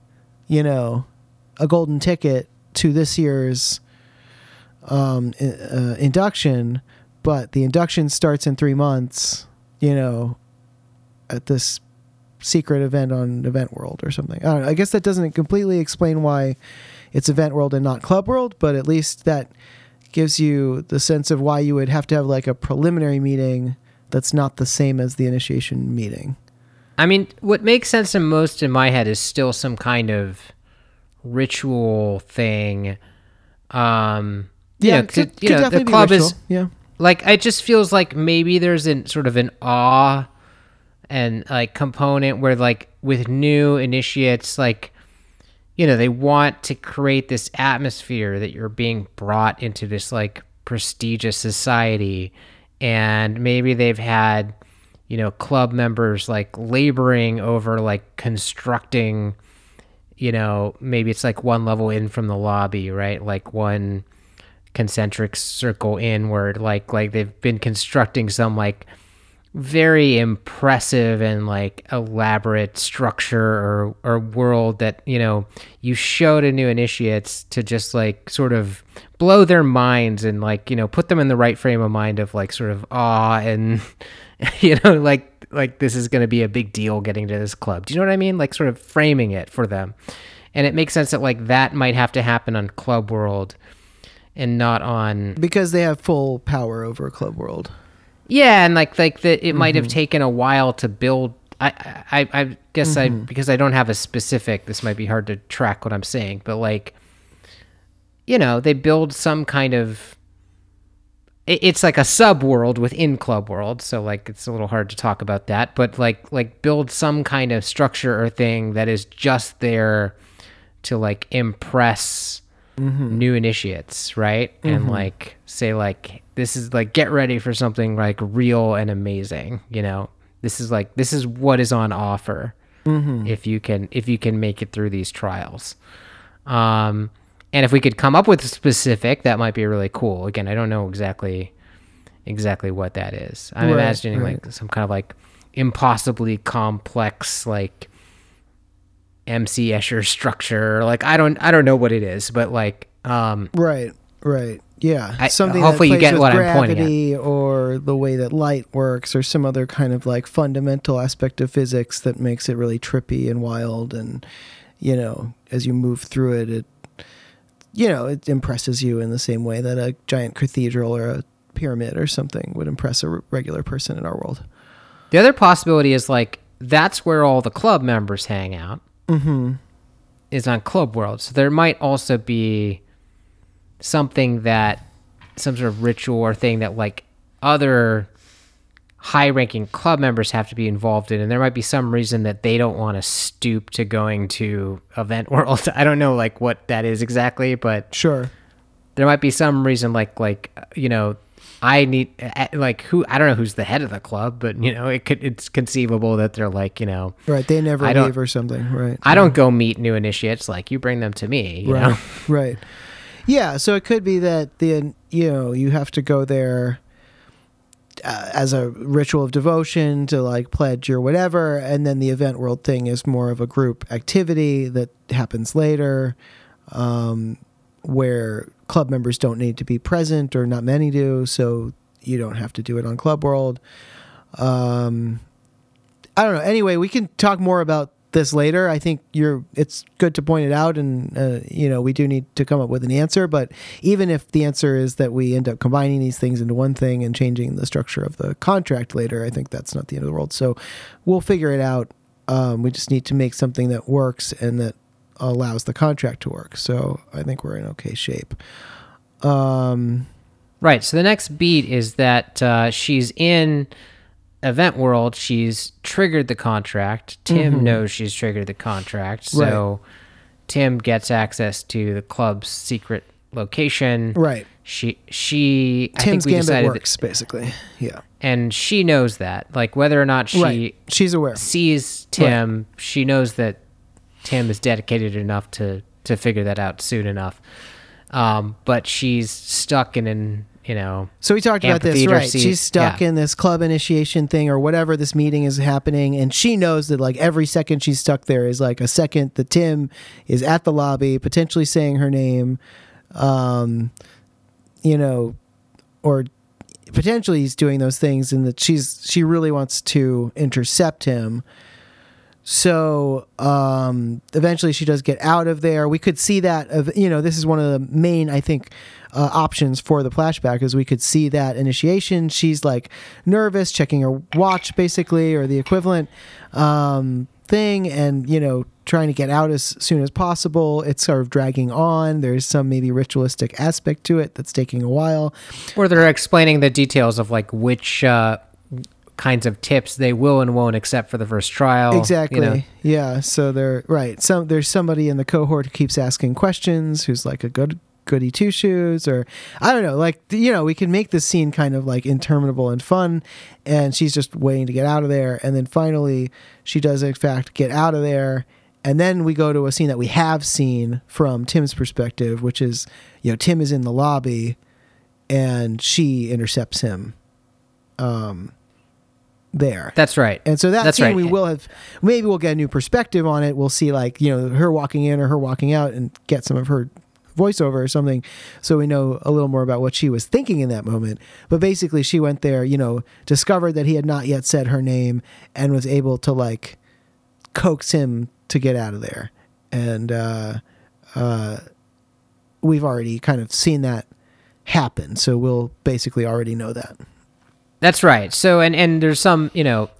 you know a golden ticket to this year's um, uh, induction but the induction starts in three months you know at this secret event on Event World or something. I don't know. I guess that doesn't completely explain why it's Event World and not Club World, but at least that gives you the sense of why you would have to have like a preliminary meeting that's not the same as the initiation meeting. I mean, what makes sense the most in my head is still some kind of ritual thing. Um, yeah, could, you could know, definitely the be club ritual. is yeah. like it just feels like maybe there's an sort of an awe and like component where like with new initiates like you know they want to create this atmosphere that you're being brought into this like prestigious society and maybe they've had you know, club members like laboring over like constructing, you know, maybe it's like one level in from the lobby, right? Like one concentric circle inward, like like they've been constructing some like very impressive and like elaborate structure or or world that you know you show to new initiates to just like sort of blow their minds and like you know put them in the right frame of mind of like sort of awe and <laughs> you know like like this is going to be a big deal getting to this club. Do you know what i mean? Like sort of framing it for them. And it makes sense that like that might have to happen on club world and not on because they have full power over club world yeah, and like like that, it might have mm-hmm. taken a while to build. I I, I guess I mm-hmm. because I don't have a specific. This might be hard to track what I'm saying, but like, you know, they build some kind of. it- It's like a sub world within Club World, so like it's a little hard to talk about that. But like like build some kind of structure or thing that is just there to like impress mm-hmm. new initiates, right? And like say like this is like get ready for something like real and amazing, you know. This is like this is what is on offer if you can if you can make it through these trials. Um and if we could come up with a specific, that might be really cool. Again, I don't know exactly exactly what that is. I'm Right, imagining right. like some kind of like impossibly complex like MC Escher structure. Like I don't I don't know what it is, but like um Right, right. Yeah. I- Something hopefully you get what I'm pointing at. or the way that light works or some other kind of like fundamental aspect of physics that makes it really trippy and wild and you know, as you move through it it you know, it impresses you in the same way that a giant cathedral or a pyramid or something would impress a regular person in our world. the other possibility is like that's where all the club members hang out. Mhm. Is on Club World. So there might also be something that some sort of ritual or thing that like other high ranking club members have to be involved in and there might be some reason that they don't want to stoop to going to event <laughs> world i don't know like what that is exactly but Sure. there might be some reason like like you know i need like who i don't know who's the head of the club but you know it could it's conceivable that they're like you know Right. They never leave or something. Right. i don't go meet new initiates like you bring them to me you right know right yeah so it could be that the you know you have to go there uh, as a ritual of devotion to like pledge or whatever and then the event world thing is more of a group activity that happens later um, where club members don't need to be present or not many do so you don't have to do it on club world um, I don't know. Anyway, we can talk more about this later. I think you're. It's good to point it out, and uh, you know we do need to come up with an answer. But even if the answer is that we end up combining these things into one thing and changing the structure of the contract later, I think that's not the end of the world. So we'll figure it out. Um, we just need to make something that works and that allows the contract to work. So I think we're in okay shape. Um, Right. So the next beat is that uh, she's in Event World. She's triggered the contract. Tim knows she's triggered the contract. So Tim gets access to the club's secret location. right. She she I Tim's think we gambit decided that- works basically. Yeah. and she knows that. Like whether or not she right. She's aware. sees Tim, she knows that Tim is dedicated enough to to figure that out soon enough. Um, but she's stuck in an you know So we talked about this, right? seat. She's stuck Yeah. in this club initiation thing or whatever this meeting is happening, and she knows that like every second she's stuck there is like a second that Tim is at the lobby, potentially saying her name, um, you know, or potentially he's doing those things, and that she's she really wants to intercept him. So um, eventually, she does get out of there. We could see that. Of you know, this is one of the main, I think, uh, options for the flashback is we could see that initiation. She's like nervous, checking her watch, basically, or the equivalent um, thing, and you know, trying to get out as soon as possible. It's sort of dragging on. There's some maybe ritualistic aspect to it that's taking a while. Or they're explaining the details of like which uh, kinds of tips they will and won't accept for the first trial. exactly you know. yeah so they're right some there's somebody in the cohort who keeps asking questions who's like a good goody two shoes or I don't know, like you know, we can make this scene kind of like interminable and fun and she's just waiting to get out of there and then finally she does in fact get out of there and then we go to a scene that we have seen from Tim's perspective, which is, you know, Tim is in the lobby and she intercepts him um there. That's right. And so that That's scene right. we will have maybe we'll get a new perspective on it. We'll see like, you know, her walking in or her walking out and get some of her voiceover or something so we know a little more about what she was thinking in that moment. But basically she went there, you know, discovered that he had not yet said her name and was able to like coax him to get out of there. And uh uh we've already kind of seen that happen. So we'll basically already know that. That's right. So and and there's some, you know,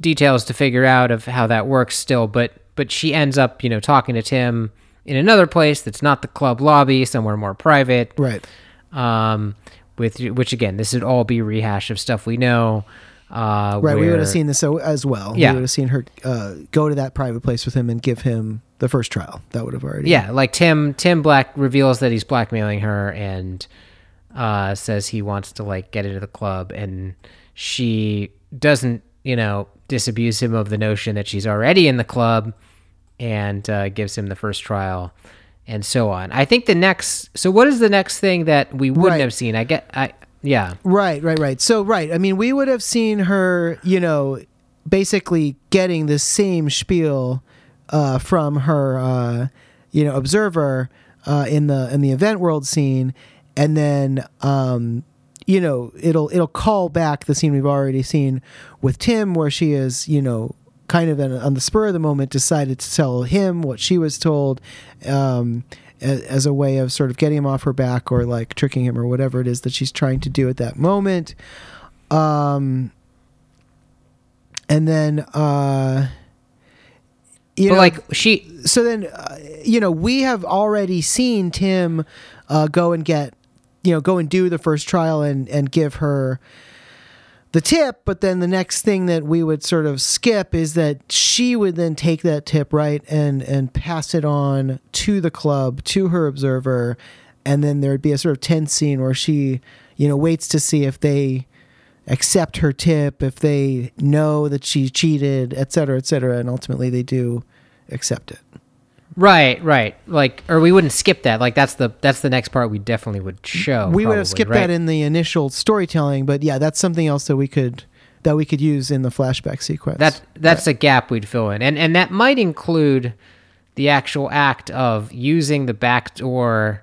details to figure out of how that works still, but but she ends up, you know, talking to Tim in another place that's not the club lobby, somewhere more private. Right. Um with which again, this would all be rehash of stuff we know. Uh Right, we would have seen this as well. Yeah. we would have seen her uh, go to that private place with him and give him the first trial. That would have already. Yeah, like Tim Tim Black reveals that he's blackmailing her and uh, says he wants to like get into the club, and she doesn't, you know, disabuse him of the notion that she's already in the club, and uh, gives him the first trial, and so on. I think the next. So what is the next thing that we wouldn't Right. have seen? I get. I yeah. Right, right, right. So, right. I mean, we would have seen her, you know, basically getting the same spiel uh, from her, uh, you know, observer uh, in the in the event world scene, and then. Um, you know, it'll it'll call back the scene we've already seen with Tim, where she is, you know, kind of on the spur of the moment decided to tell him what she was told, um, as a way of sort of getting him off her back or like tricking him or whatever it is that she's trying to do at that moment. Um, and then, uh, you But know, like she so then uh, you know we have already seen tim uh, go and get you know go and do the first trial and and give her the tip but then the next thing that we would sort of skip is that she would then take that tip right and and pass it on to the club to her observer and then there'd be a sort of tense scene where she you know waits to see if they accept her tip if they know that she cheated et cetera et cetera and ultimately they do accept it Right, right. Like, or we wouldn't skip that. Like, that's the that's the next part we definitely would show. we would have skipped right? that in the initial storytelling but yeah that's something else that we could that we could use in the flashback sequence That that's a gap we'd fill in, and and that might include the actual act of using the back door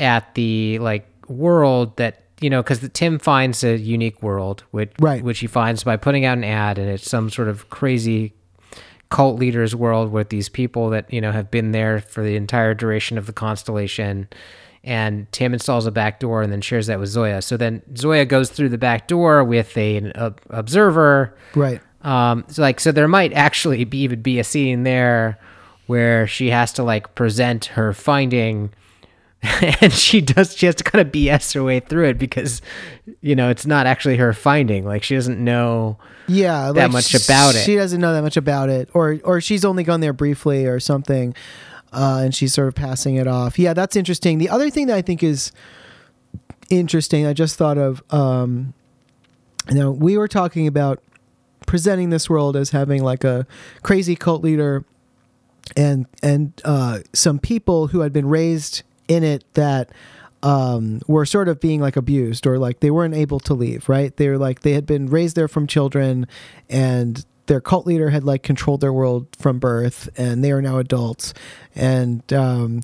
at the like world that you know because Tim finds a unique world which Right. which he finds by putting out an ad, and it's some sort of crazy cult leaders world with these people that you know have been there for the entire duration of the constellation. And Tim installs a back door and then shares that with Zoya. So then Zoya goes through the back door with a, an ob- observer. Right. Um, so like, so there might actually be even be a scene there where she has to like present her finding, <laughs> and she does. She has to kind of BS her way through it because, you know, it's not actually her finding. Like she doesn't know. yeah that like, much about it. she doesn't know that much about it or or she's only gone there briefly or something uh, and she's sort of passing it off yeah that's interesting the other thing that i think is interesting i just thought of um you know we were talking about presenting this world as having like a crazy cult leader and and uh, some people who had been raised in it that um, were sort of being like abused or like they weren't able to leave right? They were like they had been raised there from children and their cult leader had like controlled their world from birth and they are now adults. And um,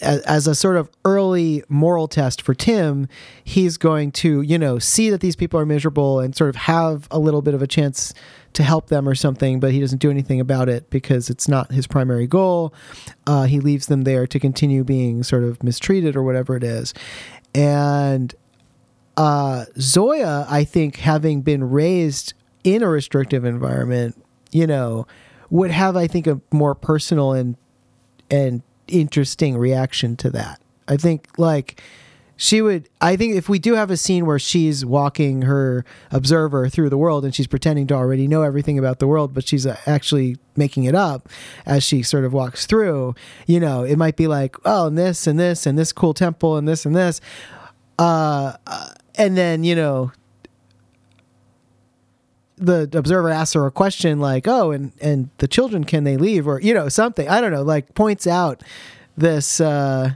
as a sort of early moral test for Tim, he's going to, you know, see that these people are miserable and sort of have a little bit of a chance to help them or something, but he doesn't do anything about it because it's not his primary goal. Uh, he leaves them there to continue being sort of mistreated or whatever it is. And uh, Zoya, I think, having been raised in a restrictive environment, you know, would have, I think, a more personal and and interesting reaction to that. I think like she would i think if we do have a scene where she's walking her observer through the world and she's pretending to already know everything about the world but she's uh, actually making it up as she sort of walks through you know it might be like oh and this and this and this cool temple and this and this. Uh, uh and then you know the observer asks her a question like oh and and the children can they leave? Or you know something i don't know like points out this uh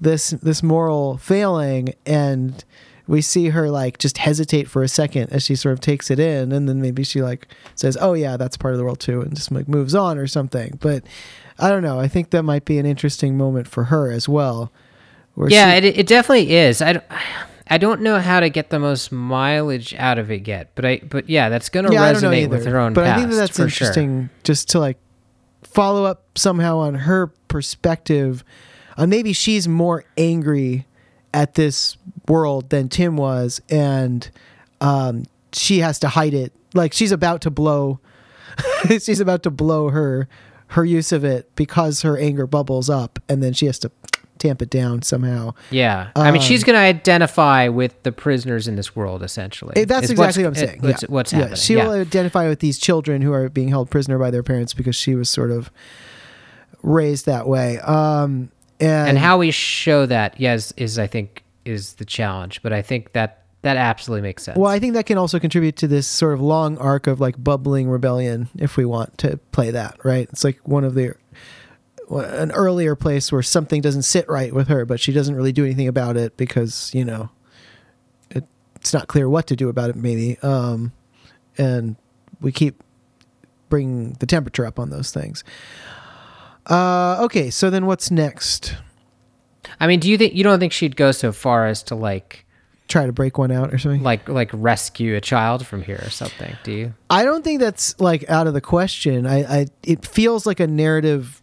this this moral failing and we see her like just hesitate for a second as she sort of takes it in and then maybe she like says oh yeah that's part of the world too and just like moves on or something but i don't know i think that might be an interesting moment for her as well yeah she- it, it definitely is i don't I don't know how to get the most mileage out of it yet, but I but yeah, that's going to yeah, resonate with her own. But past, I think that that's interesting, sure. just to like follow up somehow on her perspective. Uh, maybe she's more angry at this world than Tim was, and um, she has to hide it. Like she's about to blow, <laughs> she's about to blow her her use of it because her anger bubbles up, and then she has to tamp it down somehow. Yeah, um, I mean, she's um, going to identify with the prisoners in this world, essentially. It, that's exactly what I'm saying. It, yeah. What's happening? Yeah, she yeah. will identify with these children who are being held prisoner by their parents because she was sort of raised that way. Um, and, and how we show that, yes, is I think is the challenge. But I think that that absolutely makes sense. Well, I think that can also contribute to this sort of long arc of like bubbling rebellion, if we want to play that, right? It's like one of the an earlier place where something doesn't sit right with her, but she doesn't really do anything about it because you know it, it's not clear what to do about it, maybe. Um, and we keep bringing the temperature up on those things. Uh, okay, so then what's next? I mean, do you think you don't think she'd go so far as to like try to break one out or something? Like like rescue a child from here or something? Do you? I don't think that's like out of the question. I, I it feels like a narrative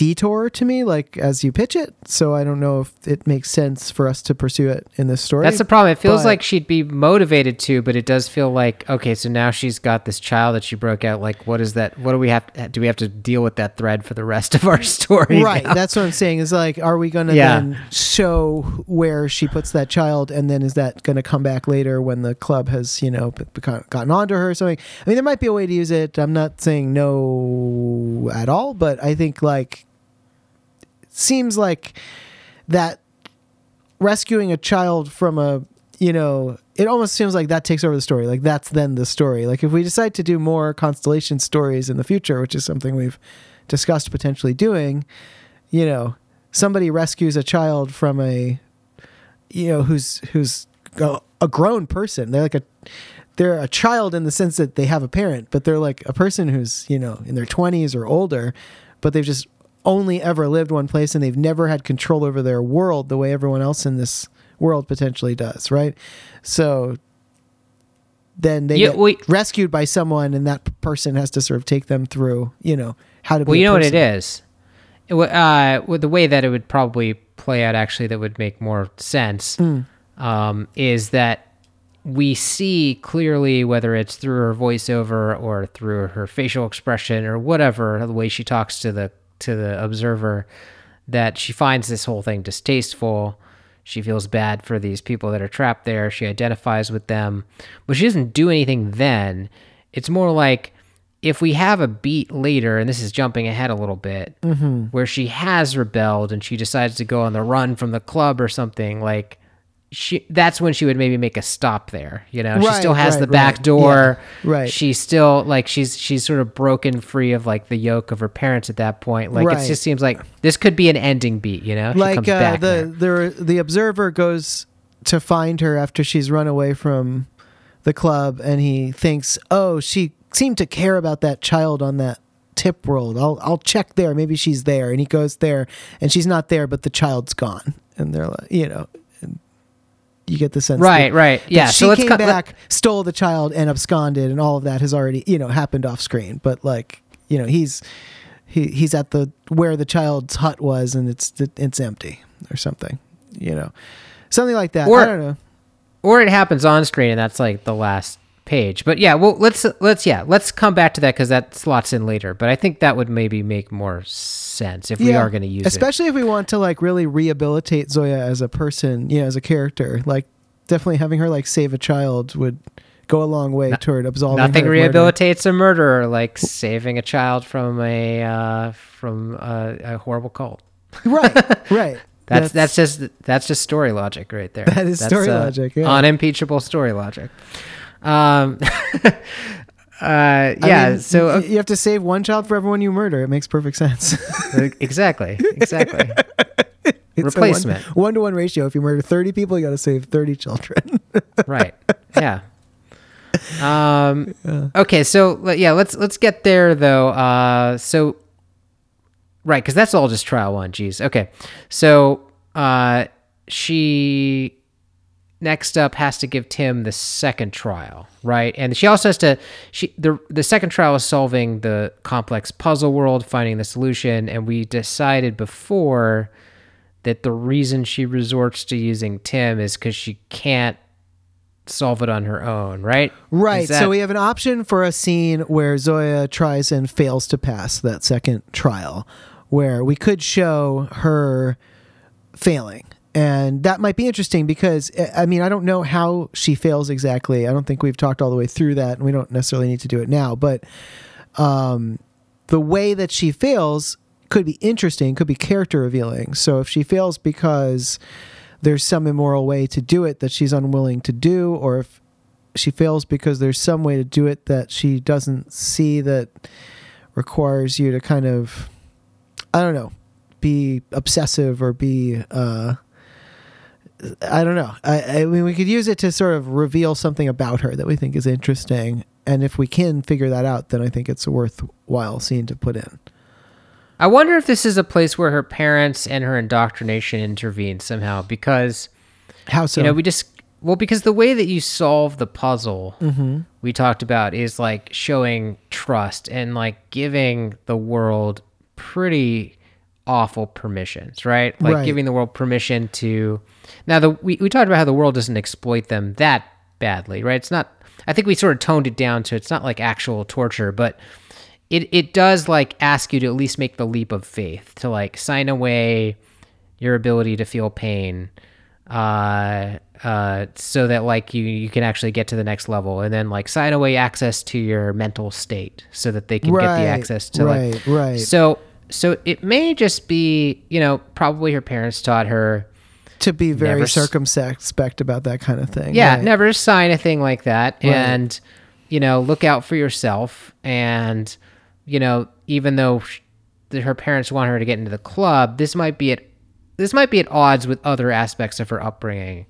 detour to me, like as you pitch it. So I don't know if it makes sense for us to pursue it in this story. That's the problem. It feels but, like she'd be motivated to, but it does feel like okay. So now she's got this child that she broke out. Like, what is that? What do we have? To, do we have to deal with that thread for the rest of our <laughs> story? Right. Now? That's what I'm saying. Is like, are we going to yeah. then show where she puts that child, and then is that going to come back later when the club has you know gotten onto her or something? I mean, there might be a way to use it. I'm not saying no at all, but I think like seems like that rescuing a child from a you know it almost seems like that takes over the story. Like that's then the story. Like if we decide to do more constellation stories in the future which is something we've discussed potentially doing you know somebody rescues a child from a you know who's who's a, grown person. They're like a they're a child in the sense that they have a parent but they're like a person who's you know in their 20s or older but they've just only ever lived one place and they've never had control over their world the way everyone else in this world potentially does, right? So then they yeah, get rescued by someone and that person has to sort of take them through, you know, how to Well, you know person. what it is? It, uh, the way that it would probably play out actually that would make more sense mm. um, is that we see clearly whether it's through her voiceover or through her facial expression or whatever the way she talks to the to the observer that she finds this whole thing distasteful. She feels bad for these people that are trapped there. She identifies with them, but she doesn't do anything then. It's more like if we have a beat later, and this is jumping ahead a little bit, mm-hmm. where she has rebelled and she decides to go on the run from the club or something, like she that's when she would maybe make a stop there you know? Right, she still has right, the back right. door. yeah, right. She's still like she's she's sort of broken free of like the yoke of her parents at that point. Like it just seems like this could be an ending beat you know? She like uh, the the the observer goes to find her after she's run away from the club and he thinks oh she seemed to care about that child on that tip world. I'll i'll check there. Maybe she's there. And he goes there and she's not there but the child's gone. And they're like you know you get the sense right that, right yeah she so came co- back let- stole the child and absconded and all of that has already you know happened off screen. But like you know he's he, he's at the where the child's hut was and it's it's empty or something you know. Something like that. Or, i don't know. or it happens on screen and that's like the last page but yeah well let's let's yeah let's come back to that because that slots in later but i think that would maybe make more sense if we are going to use it. especially if we want to like really rehabilitate Zoya as a person, you know, as a character. Like, definitely having her like save a child would go a long way toward absolving. Nothing her of murder. rehabilitates a murderer like saving a child from a uh, from a, a horrible cult. right, right. <laughs> That's, that's just that's just story logic right there. That is That's, story uh, logic, yeah. Unimpeachable story logic. Um, <laughs> uh, yeah. mean, so uh, you have to save one child for everyone you murder. It makes perfect sense. exactly, exactly. <laughs> Replacement. one to one ratio. If you murder thirty people, you got to save thirty children. <laughs> right. Yeah. Um. Okay. So yeah, let's let's get there though. Uh. So. Right, because that's all just trial one. Jeez. Okay. So, uh, she next up has to give Tim the second trial, right? And she also has to she the the second trial is solving the complex puzzle world, finding the solution, and we decided before that the reason she resorts to using Tim is cuz she can't solve it on her own, right? Right. That- so we have an option for a scene where Zoya tries and fails to pass that second trial, where we could show her failing. And that might be interesting because, eh, I mean, I don't know how she fails exactly. I don't think we've talked all the way through that, and we don't necessarily need to do it now. But um, the way that she fails could be interesting, could be character revealing. So if she fails because there's some immoral way to do it that she's unwilling to do, or if she fails because there's some way to do it that she doesn't see that requires you to kind of, I don't know, be obsessive or be, uh, I don't know. I, I mean, we could use it to sort of reveal something about her that we think is interesting. And if we can figure that out, then I think it's a worthwhile scene to put in. I wonder if this is a place where her parents and her indoctrination intervene somehow because How so? you know we just well because the way that you solve the puzzle Mm-hmm. we talked about is like showing trust and like giving the world pretty awful permissions right like Right. giving the world permission to now the we, we talked about how the world doesn't exploit them that badly right it's not i think we sort of toned it down to it's not like actual torture but it, it does like ask you to at least make the leap of faith to like sign away your ability to feel pain uh uh so that like you you can actually get to the next level and then like sign away access to your mental state so that they can get the access to like right, right. so so it may just be you know probably her parents taught her to be very Never circumspect about that kind of thing. yeah right. never sign a thing like that Right. and you know look out for yourself and you know even though her parents want her to get into the club this might be at this might be at odds with other aspects of her upbringing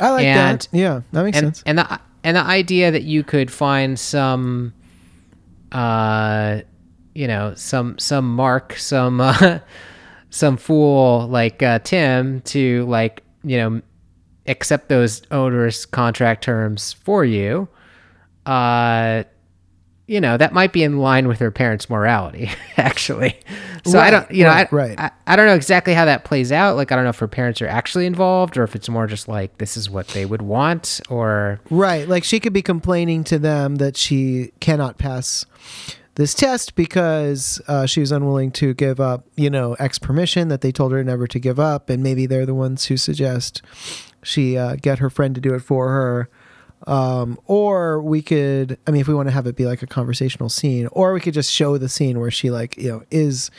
I like and- that. Yeah, that makes and sense. and the and the idea that you could find some uh you know some some mark some <laughs> uh, some fool like uh, Tim to like you know accept those onerous contract terms for you uh you know that might be in line with her parents morality <laughs> actually so i don't you know right, I, right. I, I don't know exactly how that plays out like i don't know if her parents are actually involved or if it's more just like this is what they would want or Right. Like she could be complaining to them that she cannot pass this test because uh, she was unwilling to give up, you know, X permission that they told her never to give up. And maybe they're the ones who suggest she uh, get her friend to do it for her. Um, or we could, I mean, if we want to have it be like a conversational scene, or we could just show the scene where she, like, you know, is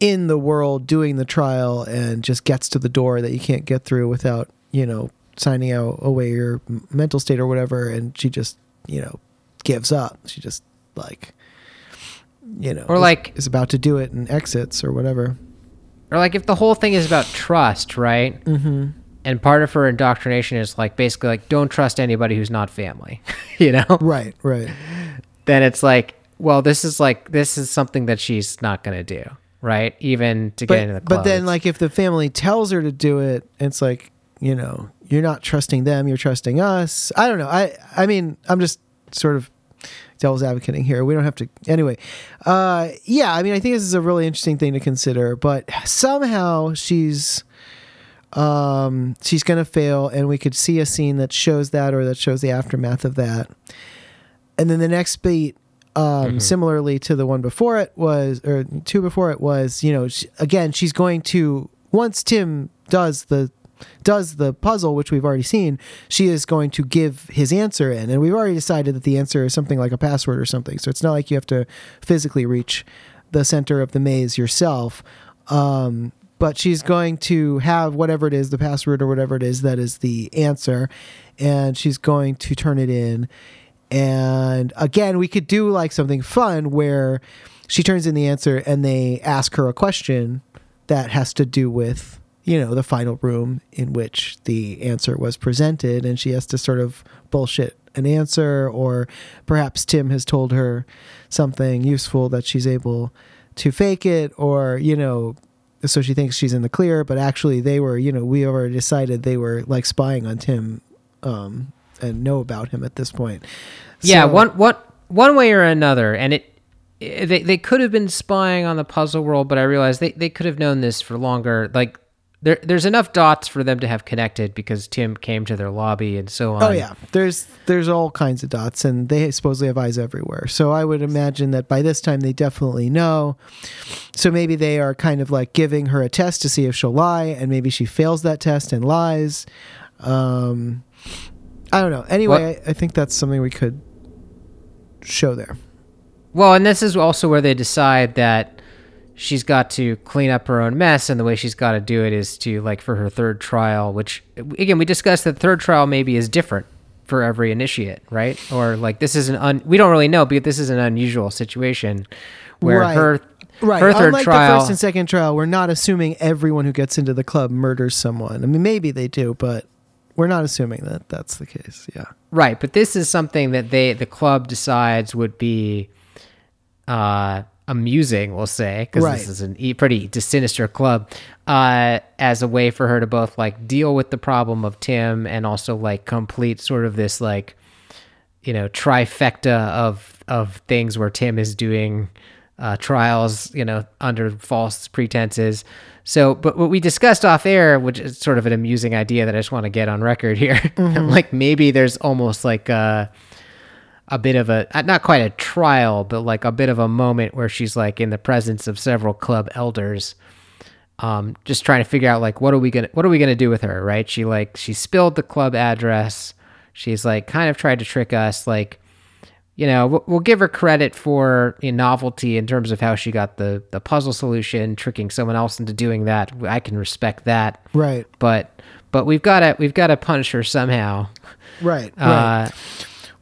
in the world doing the trial and just gets to the door that you can't get through without you know signing out away your mental state or whatever and she just you know gives up she just like you know Or like- is about to do it and exits or whatever. Or like if the whole thing is about trust right? Mm-hmm. and part of her indoctrination is like basically like don't trust anybody who's not family <laughs> you know? Right right. Then it's like well this is like this is something that she's not going to do right? Even to get into the but, but then like if the family tells her to do it it's like you know you're not trusting them you're trusting us. I don't know. I i mean i'm just sort of devil's advocating here. We don't have to anyway. Uh yeah i mean i think this is a really interesting thing to consider but somehow she's um she's gonna fail and we could see a scene that shows that or that shows the aftermath of that. And then the next beat Um, Similarly to the one before it was, or two before it was, you know, sh again, she's going to once Tim does the does the puzzle, which we've already seen, she is going to give his answer in, and we've already decided that the answer is something like a password or something. So it's not like you have to physically reach the center of the maze yourself. Um, but she's going to have whatever it is, the password or whatever it is that is the answer, and she's going to turn it in. And again, we could do like something fun where she turns in the answer and they ask her a question that has to do with, you know, the final room in which the answer was presented. And she has to sort of bullshit an answer, or perhaps Tim has told her something useful that she's able to fake it, or, you know, so she thinks she's in the clear, but actually they were, you know, we already decided they were like spying on Tim um, and know about him at this point. Yeah, So- one one one way or another, and it, it they they could have been spying on the puzzle world, but I realized they, they could have known this for longer. Like there there's enough dots for them to have connected because Tim came to their lobby and so on. Oh yeah, there's there's all kinds of dots, and they supposedly have eyes everywhere. So I would imagine that by this time they definitely know. So maybe they are kind of like giving her a test to see if she'll lie, and maybe she fails that test and lies. Um, I don't know. Anyway, I, I think that's something we could show there. Well, and this is also where they decide that she's got to clean up her own mess, and the way she's got to do it is to like for her third trial, which again we discussed that third trial maybe is different for every initiate, right? Or like this is an un we don't really know, but this is an unusual situation where Right. her Right. her third Unlike trial the first and second trial, we're not assuming everyone who gets into the club murders someone. I mean, maybe they do, but we're not assuming that that's the case. Yeah. Right, but this is something that they the club decides would be uh amusing, we'll say, because Right. this is an e- pretty sinister club, uh, as a way for her to both like deal with the problem of Tim and also like complete sort of this like you know trifecta of of things where Tim is doing uh, trials, you know, under false pretenses. So, but what we discussed off air, which is sort of an amusing idea that I just want to get on record here, <laughs> like maybe there's almost like a a bit of a uh, not quite a trial, but like a bit of a moment where she's like in the presence of several club elders um, just trying to figure out like what are we gonna what are we gonna do with her right she like she spilled the club address she's like kind of tried to trick us like you know we'll, we'll give her credit for a novelty in terms of how she got the the puzzle solution tricking someone else into doing that i can respect that Right. but but we've got to we've got to punish her somehow Right. right.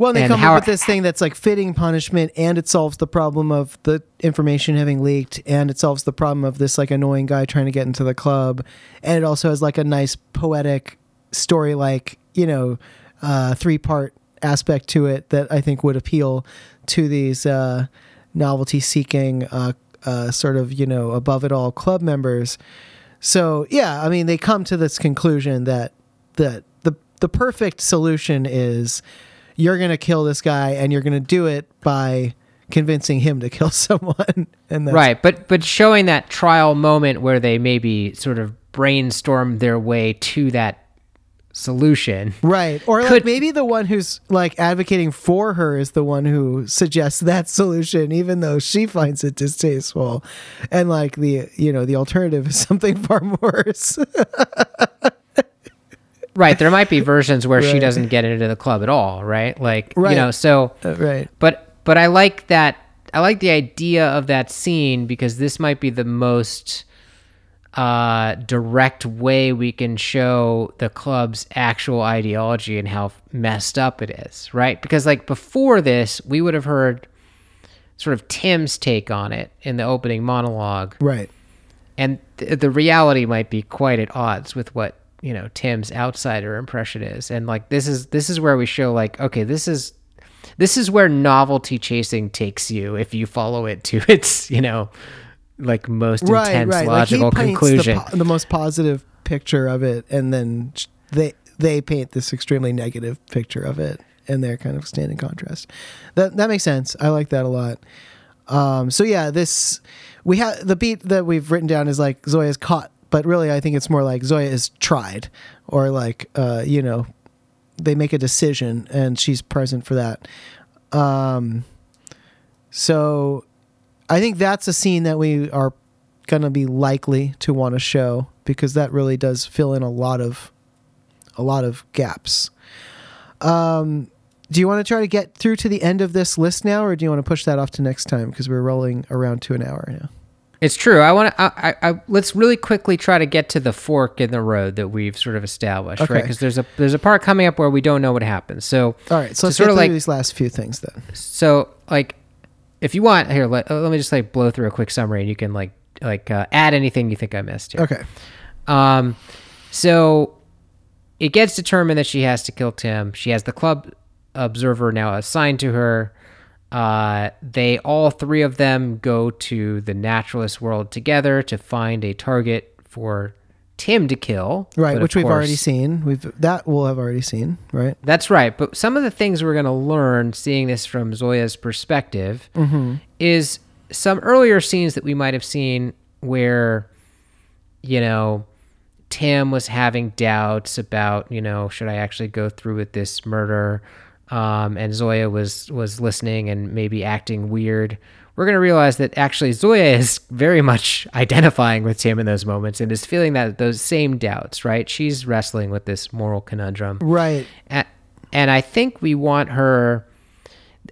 Well, they come up with this thing that's like fitting punishment, and it solves the problem of the information having leaked, and it solves the problem of this like annoying guy trying to get into the club, and it also has like a nice poetic story, like you know, uh, three part aspect to it that I think would appeal to these uh, novelty seeking, uh, uh, sort of you know above it all club members. So yeah, I mean, they come to this conclusion that that the the perfect solution is you're gonna kill this guy, and you're gonna do it by convincing him to kill <laughs> someone. And right but but showing that trial moment where they maybe sort of brainstorm their way to that solution right, or like Could- maybe the one who's like advocating for her is the one who suggests that solution, even though she finds it distasteful, and like the you know the alternative is <laughs> something far worse. <laughs> Right. There might be versions where she doesn't get into the club at all, right? Like, Right. you know, so Uh, right. but but I like that I like the idea of that scene because this might be the most uh direct way we can show the club's actual ideology and how messed up it is, right? Because like before this, we would have heard sort of Tim's take on it in the opening monologue Right. and th- the reality might be quite at odds with what you know Tim's outsider impression is and like this is this is where we show like okay this is this is where novelty chasing takes you if you follow it to <laughs> its you know like most right, intense right. logical like conclusion The, po- the most positive picture of it, and then they they paint this extremely negative picture of it, and they're kind of standing contrast. That that makes sense. I like that a lot. Um, so yeah, this we have the beat that we've written down is like Zoya's caught, but really I think it's more like Zoya is tried, or like uh, you know, they make a decision and she's present for that. Um, So I think that's a scene that we are going to be likely to want to show because that really does fill in a lot of a lot of gaps. Um, do you want to try to get through to the end of this list now, or do you want to push that off to next time because we're rolling around to an hour now? It's true. I want to. I, I, I, let's really quickly try to get to the fork in the road that we've sort of established, Okay. right? Because there's a there's a part coming up where we don't know what happens. So All right, so let's sort of like- these last few things then. so like, if you want here, let, let me just like blow through a quick summary, and you can like like uh, add anything you think I missed here. Okay. Um, so it gets determined that she has to kill Tim. She has the club observer now assigned to her. Uh, they all three of them go to the naturalist world together to find a target for Tim to kill. Right, which we've already seen. We've that we'll have already seen, right? That's right. But some of the things we're going to learn seeing this from Zoya's perspective is some earlier scenes that we might have seen where, you know, Tim was having doubts about, you know, should I actually go through with this murder? Um, and Zoya was was listening and maybe acting weird. We're going to realize that actually Zoya is very much <laughs> identifying with Tim in those moments and is feeling that those same doubts, right? She's wrestling with this moral conundrum. Right. A- and I think we want her.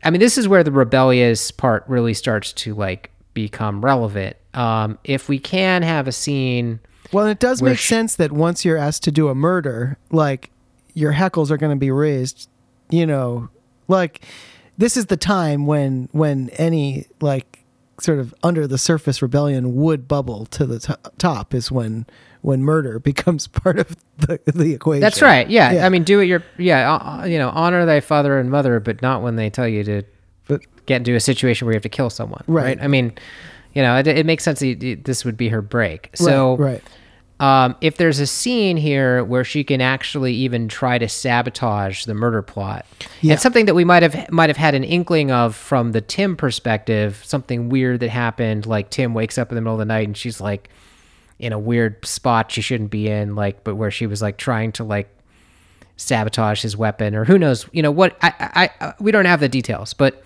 I mean, this is where the rebellious part really starts to like become relevant. Um, if we can have a scene, Well, it does make sh- sense that once you're asked to do a murder, like your heckles are going to be raised. You know, like this is the time when when any like sort of under the surface rebellion would bubble to the to- top is when when murder <laughs> becomes part of the the equation. that's right. Yeah, Yeah. I mean, do it your yeah. Uh, uh, you know, honor thy father and mother, but not when they tell you to But get into a situation where you have to kill someone. Right. Right. I mean, you know, it, it makes sense. That this would be her break. So right, right. Um, if there's a scene here where she can actually even try to sabotage the murder plot, Yeah. and something that we might have might have had an inkling of from the Tim perspective, something weird that happened, like Tim wakes up in the middle of the night and she's like in a weird spot she shouldn't be in, like, but where she was like trying to like sabotage his weapon or who knows, you know what? I, I, I we don't have the details, but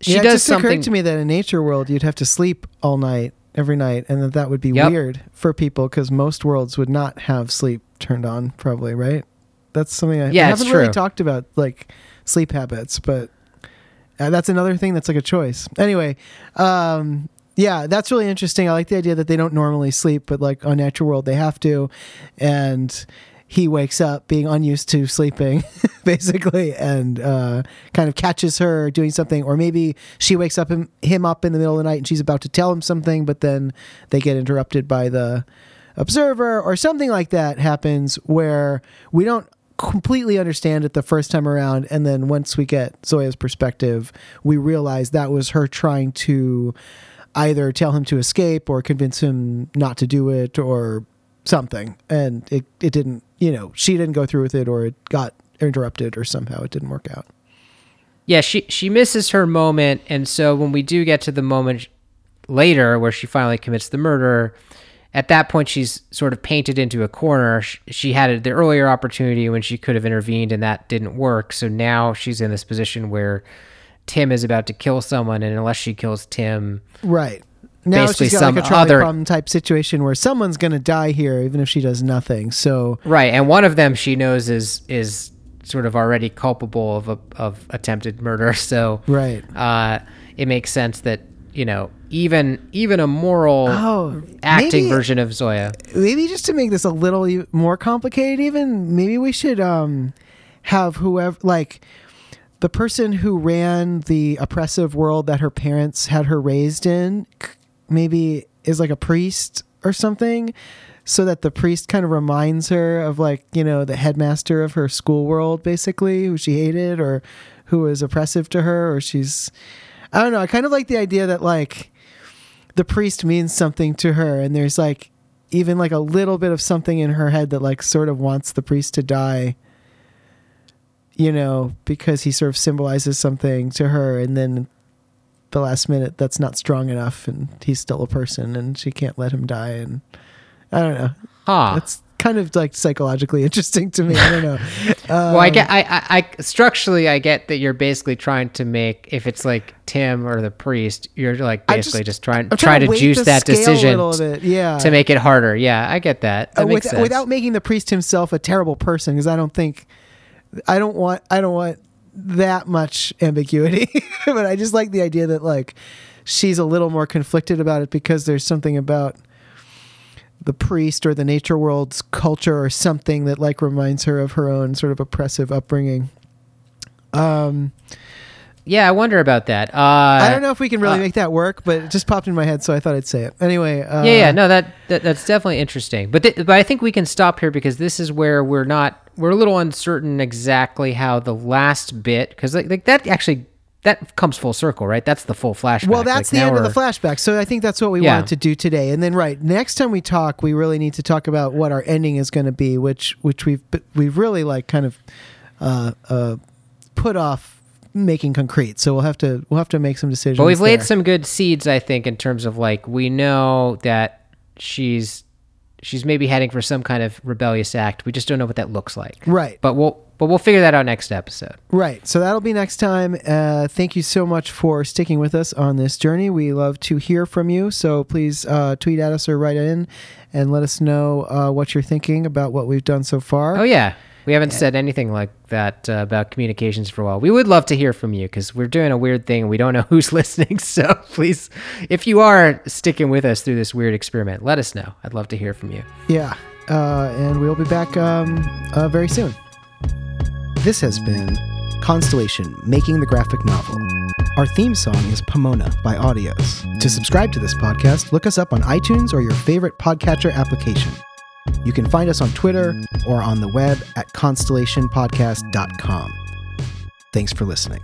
she yeah, it does just something. occurred to me that in nature world you'd have to sleep all night every night and that that would be Yep. weird for people because most worlds would not have sleep turned on probably right? That's something i, Yeah, I haven't really talked about like sleep habits but uh, that's another thing that's like a choice. Anyway um yeah that's really interesting. I like the idea that they don't normally sleep but like on natural world they have to and he wakes up being unused to sleeping <laughs> <laughs> basically and uh, kind of catches her doing something or maybe she wakes up him, him up in the middle of the night and she's about to tell him something but then they get interrupted by the observer or something like that happens where we don't completely understand it the first time around. And then once we get zoya's perspective we realize that was her trying to either tell him to escape or convince him not to do it or something. And it, it didn't you know she didn't go through with it or it got interrupted or somehow it didn't work out yeah, she she misses her moment, and so when we do get to the moment later where she finally commits the murder, at that point she's sort of painted into a corner. Sh- She had the earlier opportunity when she could have intervened, and that didn't work. So now she's in this position where Tim is about to kill someone, and unless she kills Tim, right now Basically she's got like some a trolley other- problem type situation where someone's gonna die here even if she does nothing so right? And one of them she knows is is sort of already culpable of a, of attempted murder. <laughs> So right uh, it makes sense that you know even even a moral Oh, acting maybe- version of Zoya. maybe just to make this a little more complicated even maybe we should um have whoever like the person who ran the oppressive world that her parents had her raised in maybe is like a priest or something so that the priest kind of reminds her of like you know the headmaster of her school world basically who she hated or who was oppressive to her or she's i don't know i kind of like the idea that like the priest means something to her and there's like even like a little bit of something in her head that like sort of wants the priest to die you know because he sort of symbolizes something to her and then the last minute that's not strong enough and he's still a person and she can't let him die and i don't know Huh. that's kind of like psychologically interesting to me. I don't know. <laughs> well, I get, I, I, I, structurally, I get that you're basically trying to make, if it's like Tim or the priest, you're like basically just, just, trying, trying, trying to, juice that decision yeah. to make it harder. Yeah, I get that. that uh, with, without making the priest himself a terrible person, because I don't think, I don't want, I don't want that much ambiguity, <laughs> but I just like the idea that like she's a little more conflicted about it because there's something about the priest or the nature world's culture or something that like reminds her of her own sort of oppressive upbringing. Um, yeah, I wonder about that. Uh, I don't know if we can really uh, make that work, but it just popped in my head, so I thought I'd say it anyway. Uh, yeah, yeah, no, that, that that's definitely interesting. But th- but I think we can stop here because this is where we're not we're a little uncertain exactly how the last bit because like, like that actually that comes full circle, right? That's the full flashback. Well, that's like the end of the flashback. So I think that's what we yeah. wanted to do today. And then, right next time we talk, we really need to talk about what our ending is going to be, which which we've we've really like kind of uh, uh, put off making concrete. So we'll have to we'll have to make some decisions. But we've there. laid some good seeds, I think, in terms of like we know that she's she's maybe heading for some kind of rebellious act. We just don't know what that looks like. Right. But we'll but we'll figure that out next episode. Right. So that'll be next time. Uh, thank you so much for sticking with us on this journey. We love to hear from you. So please uh, tweet at us or write in and let us know uh, what you're thinking about what we've done so far. Oh, yeah. We haven't said anything like that uh, about communications for a while. We would love to hear from you because we're doing a weird thing and we don't know <laughs> who's listening. So please, if you are sticking with us through this weird experiment, let us know. I'd love to hear from you. Yeah. Uh, and we'll be back um, uh, very soon. This has been Constellation Making the Graphic Novel. Our theme song is Pomona by Audios. To subscribe to this podcast, look us up on iTunes or your favorite podcatcher application. You can find us on Twitter or on the web at constellationpodcast.com. Thanks for listening.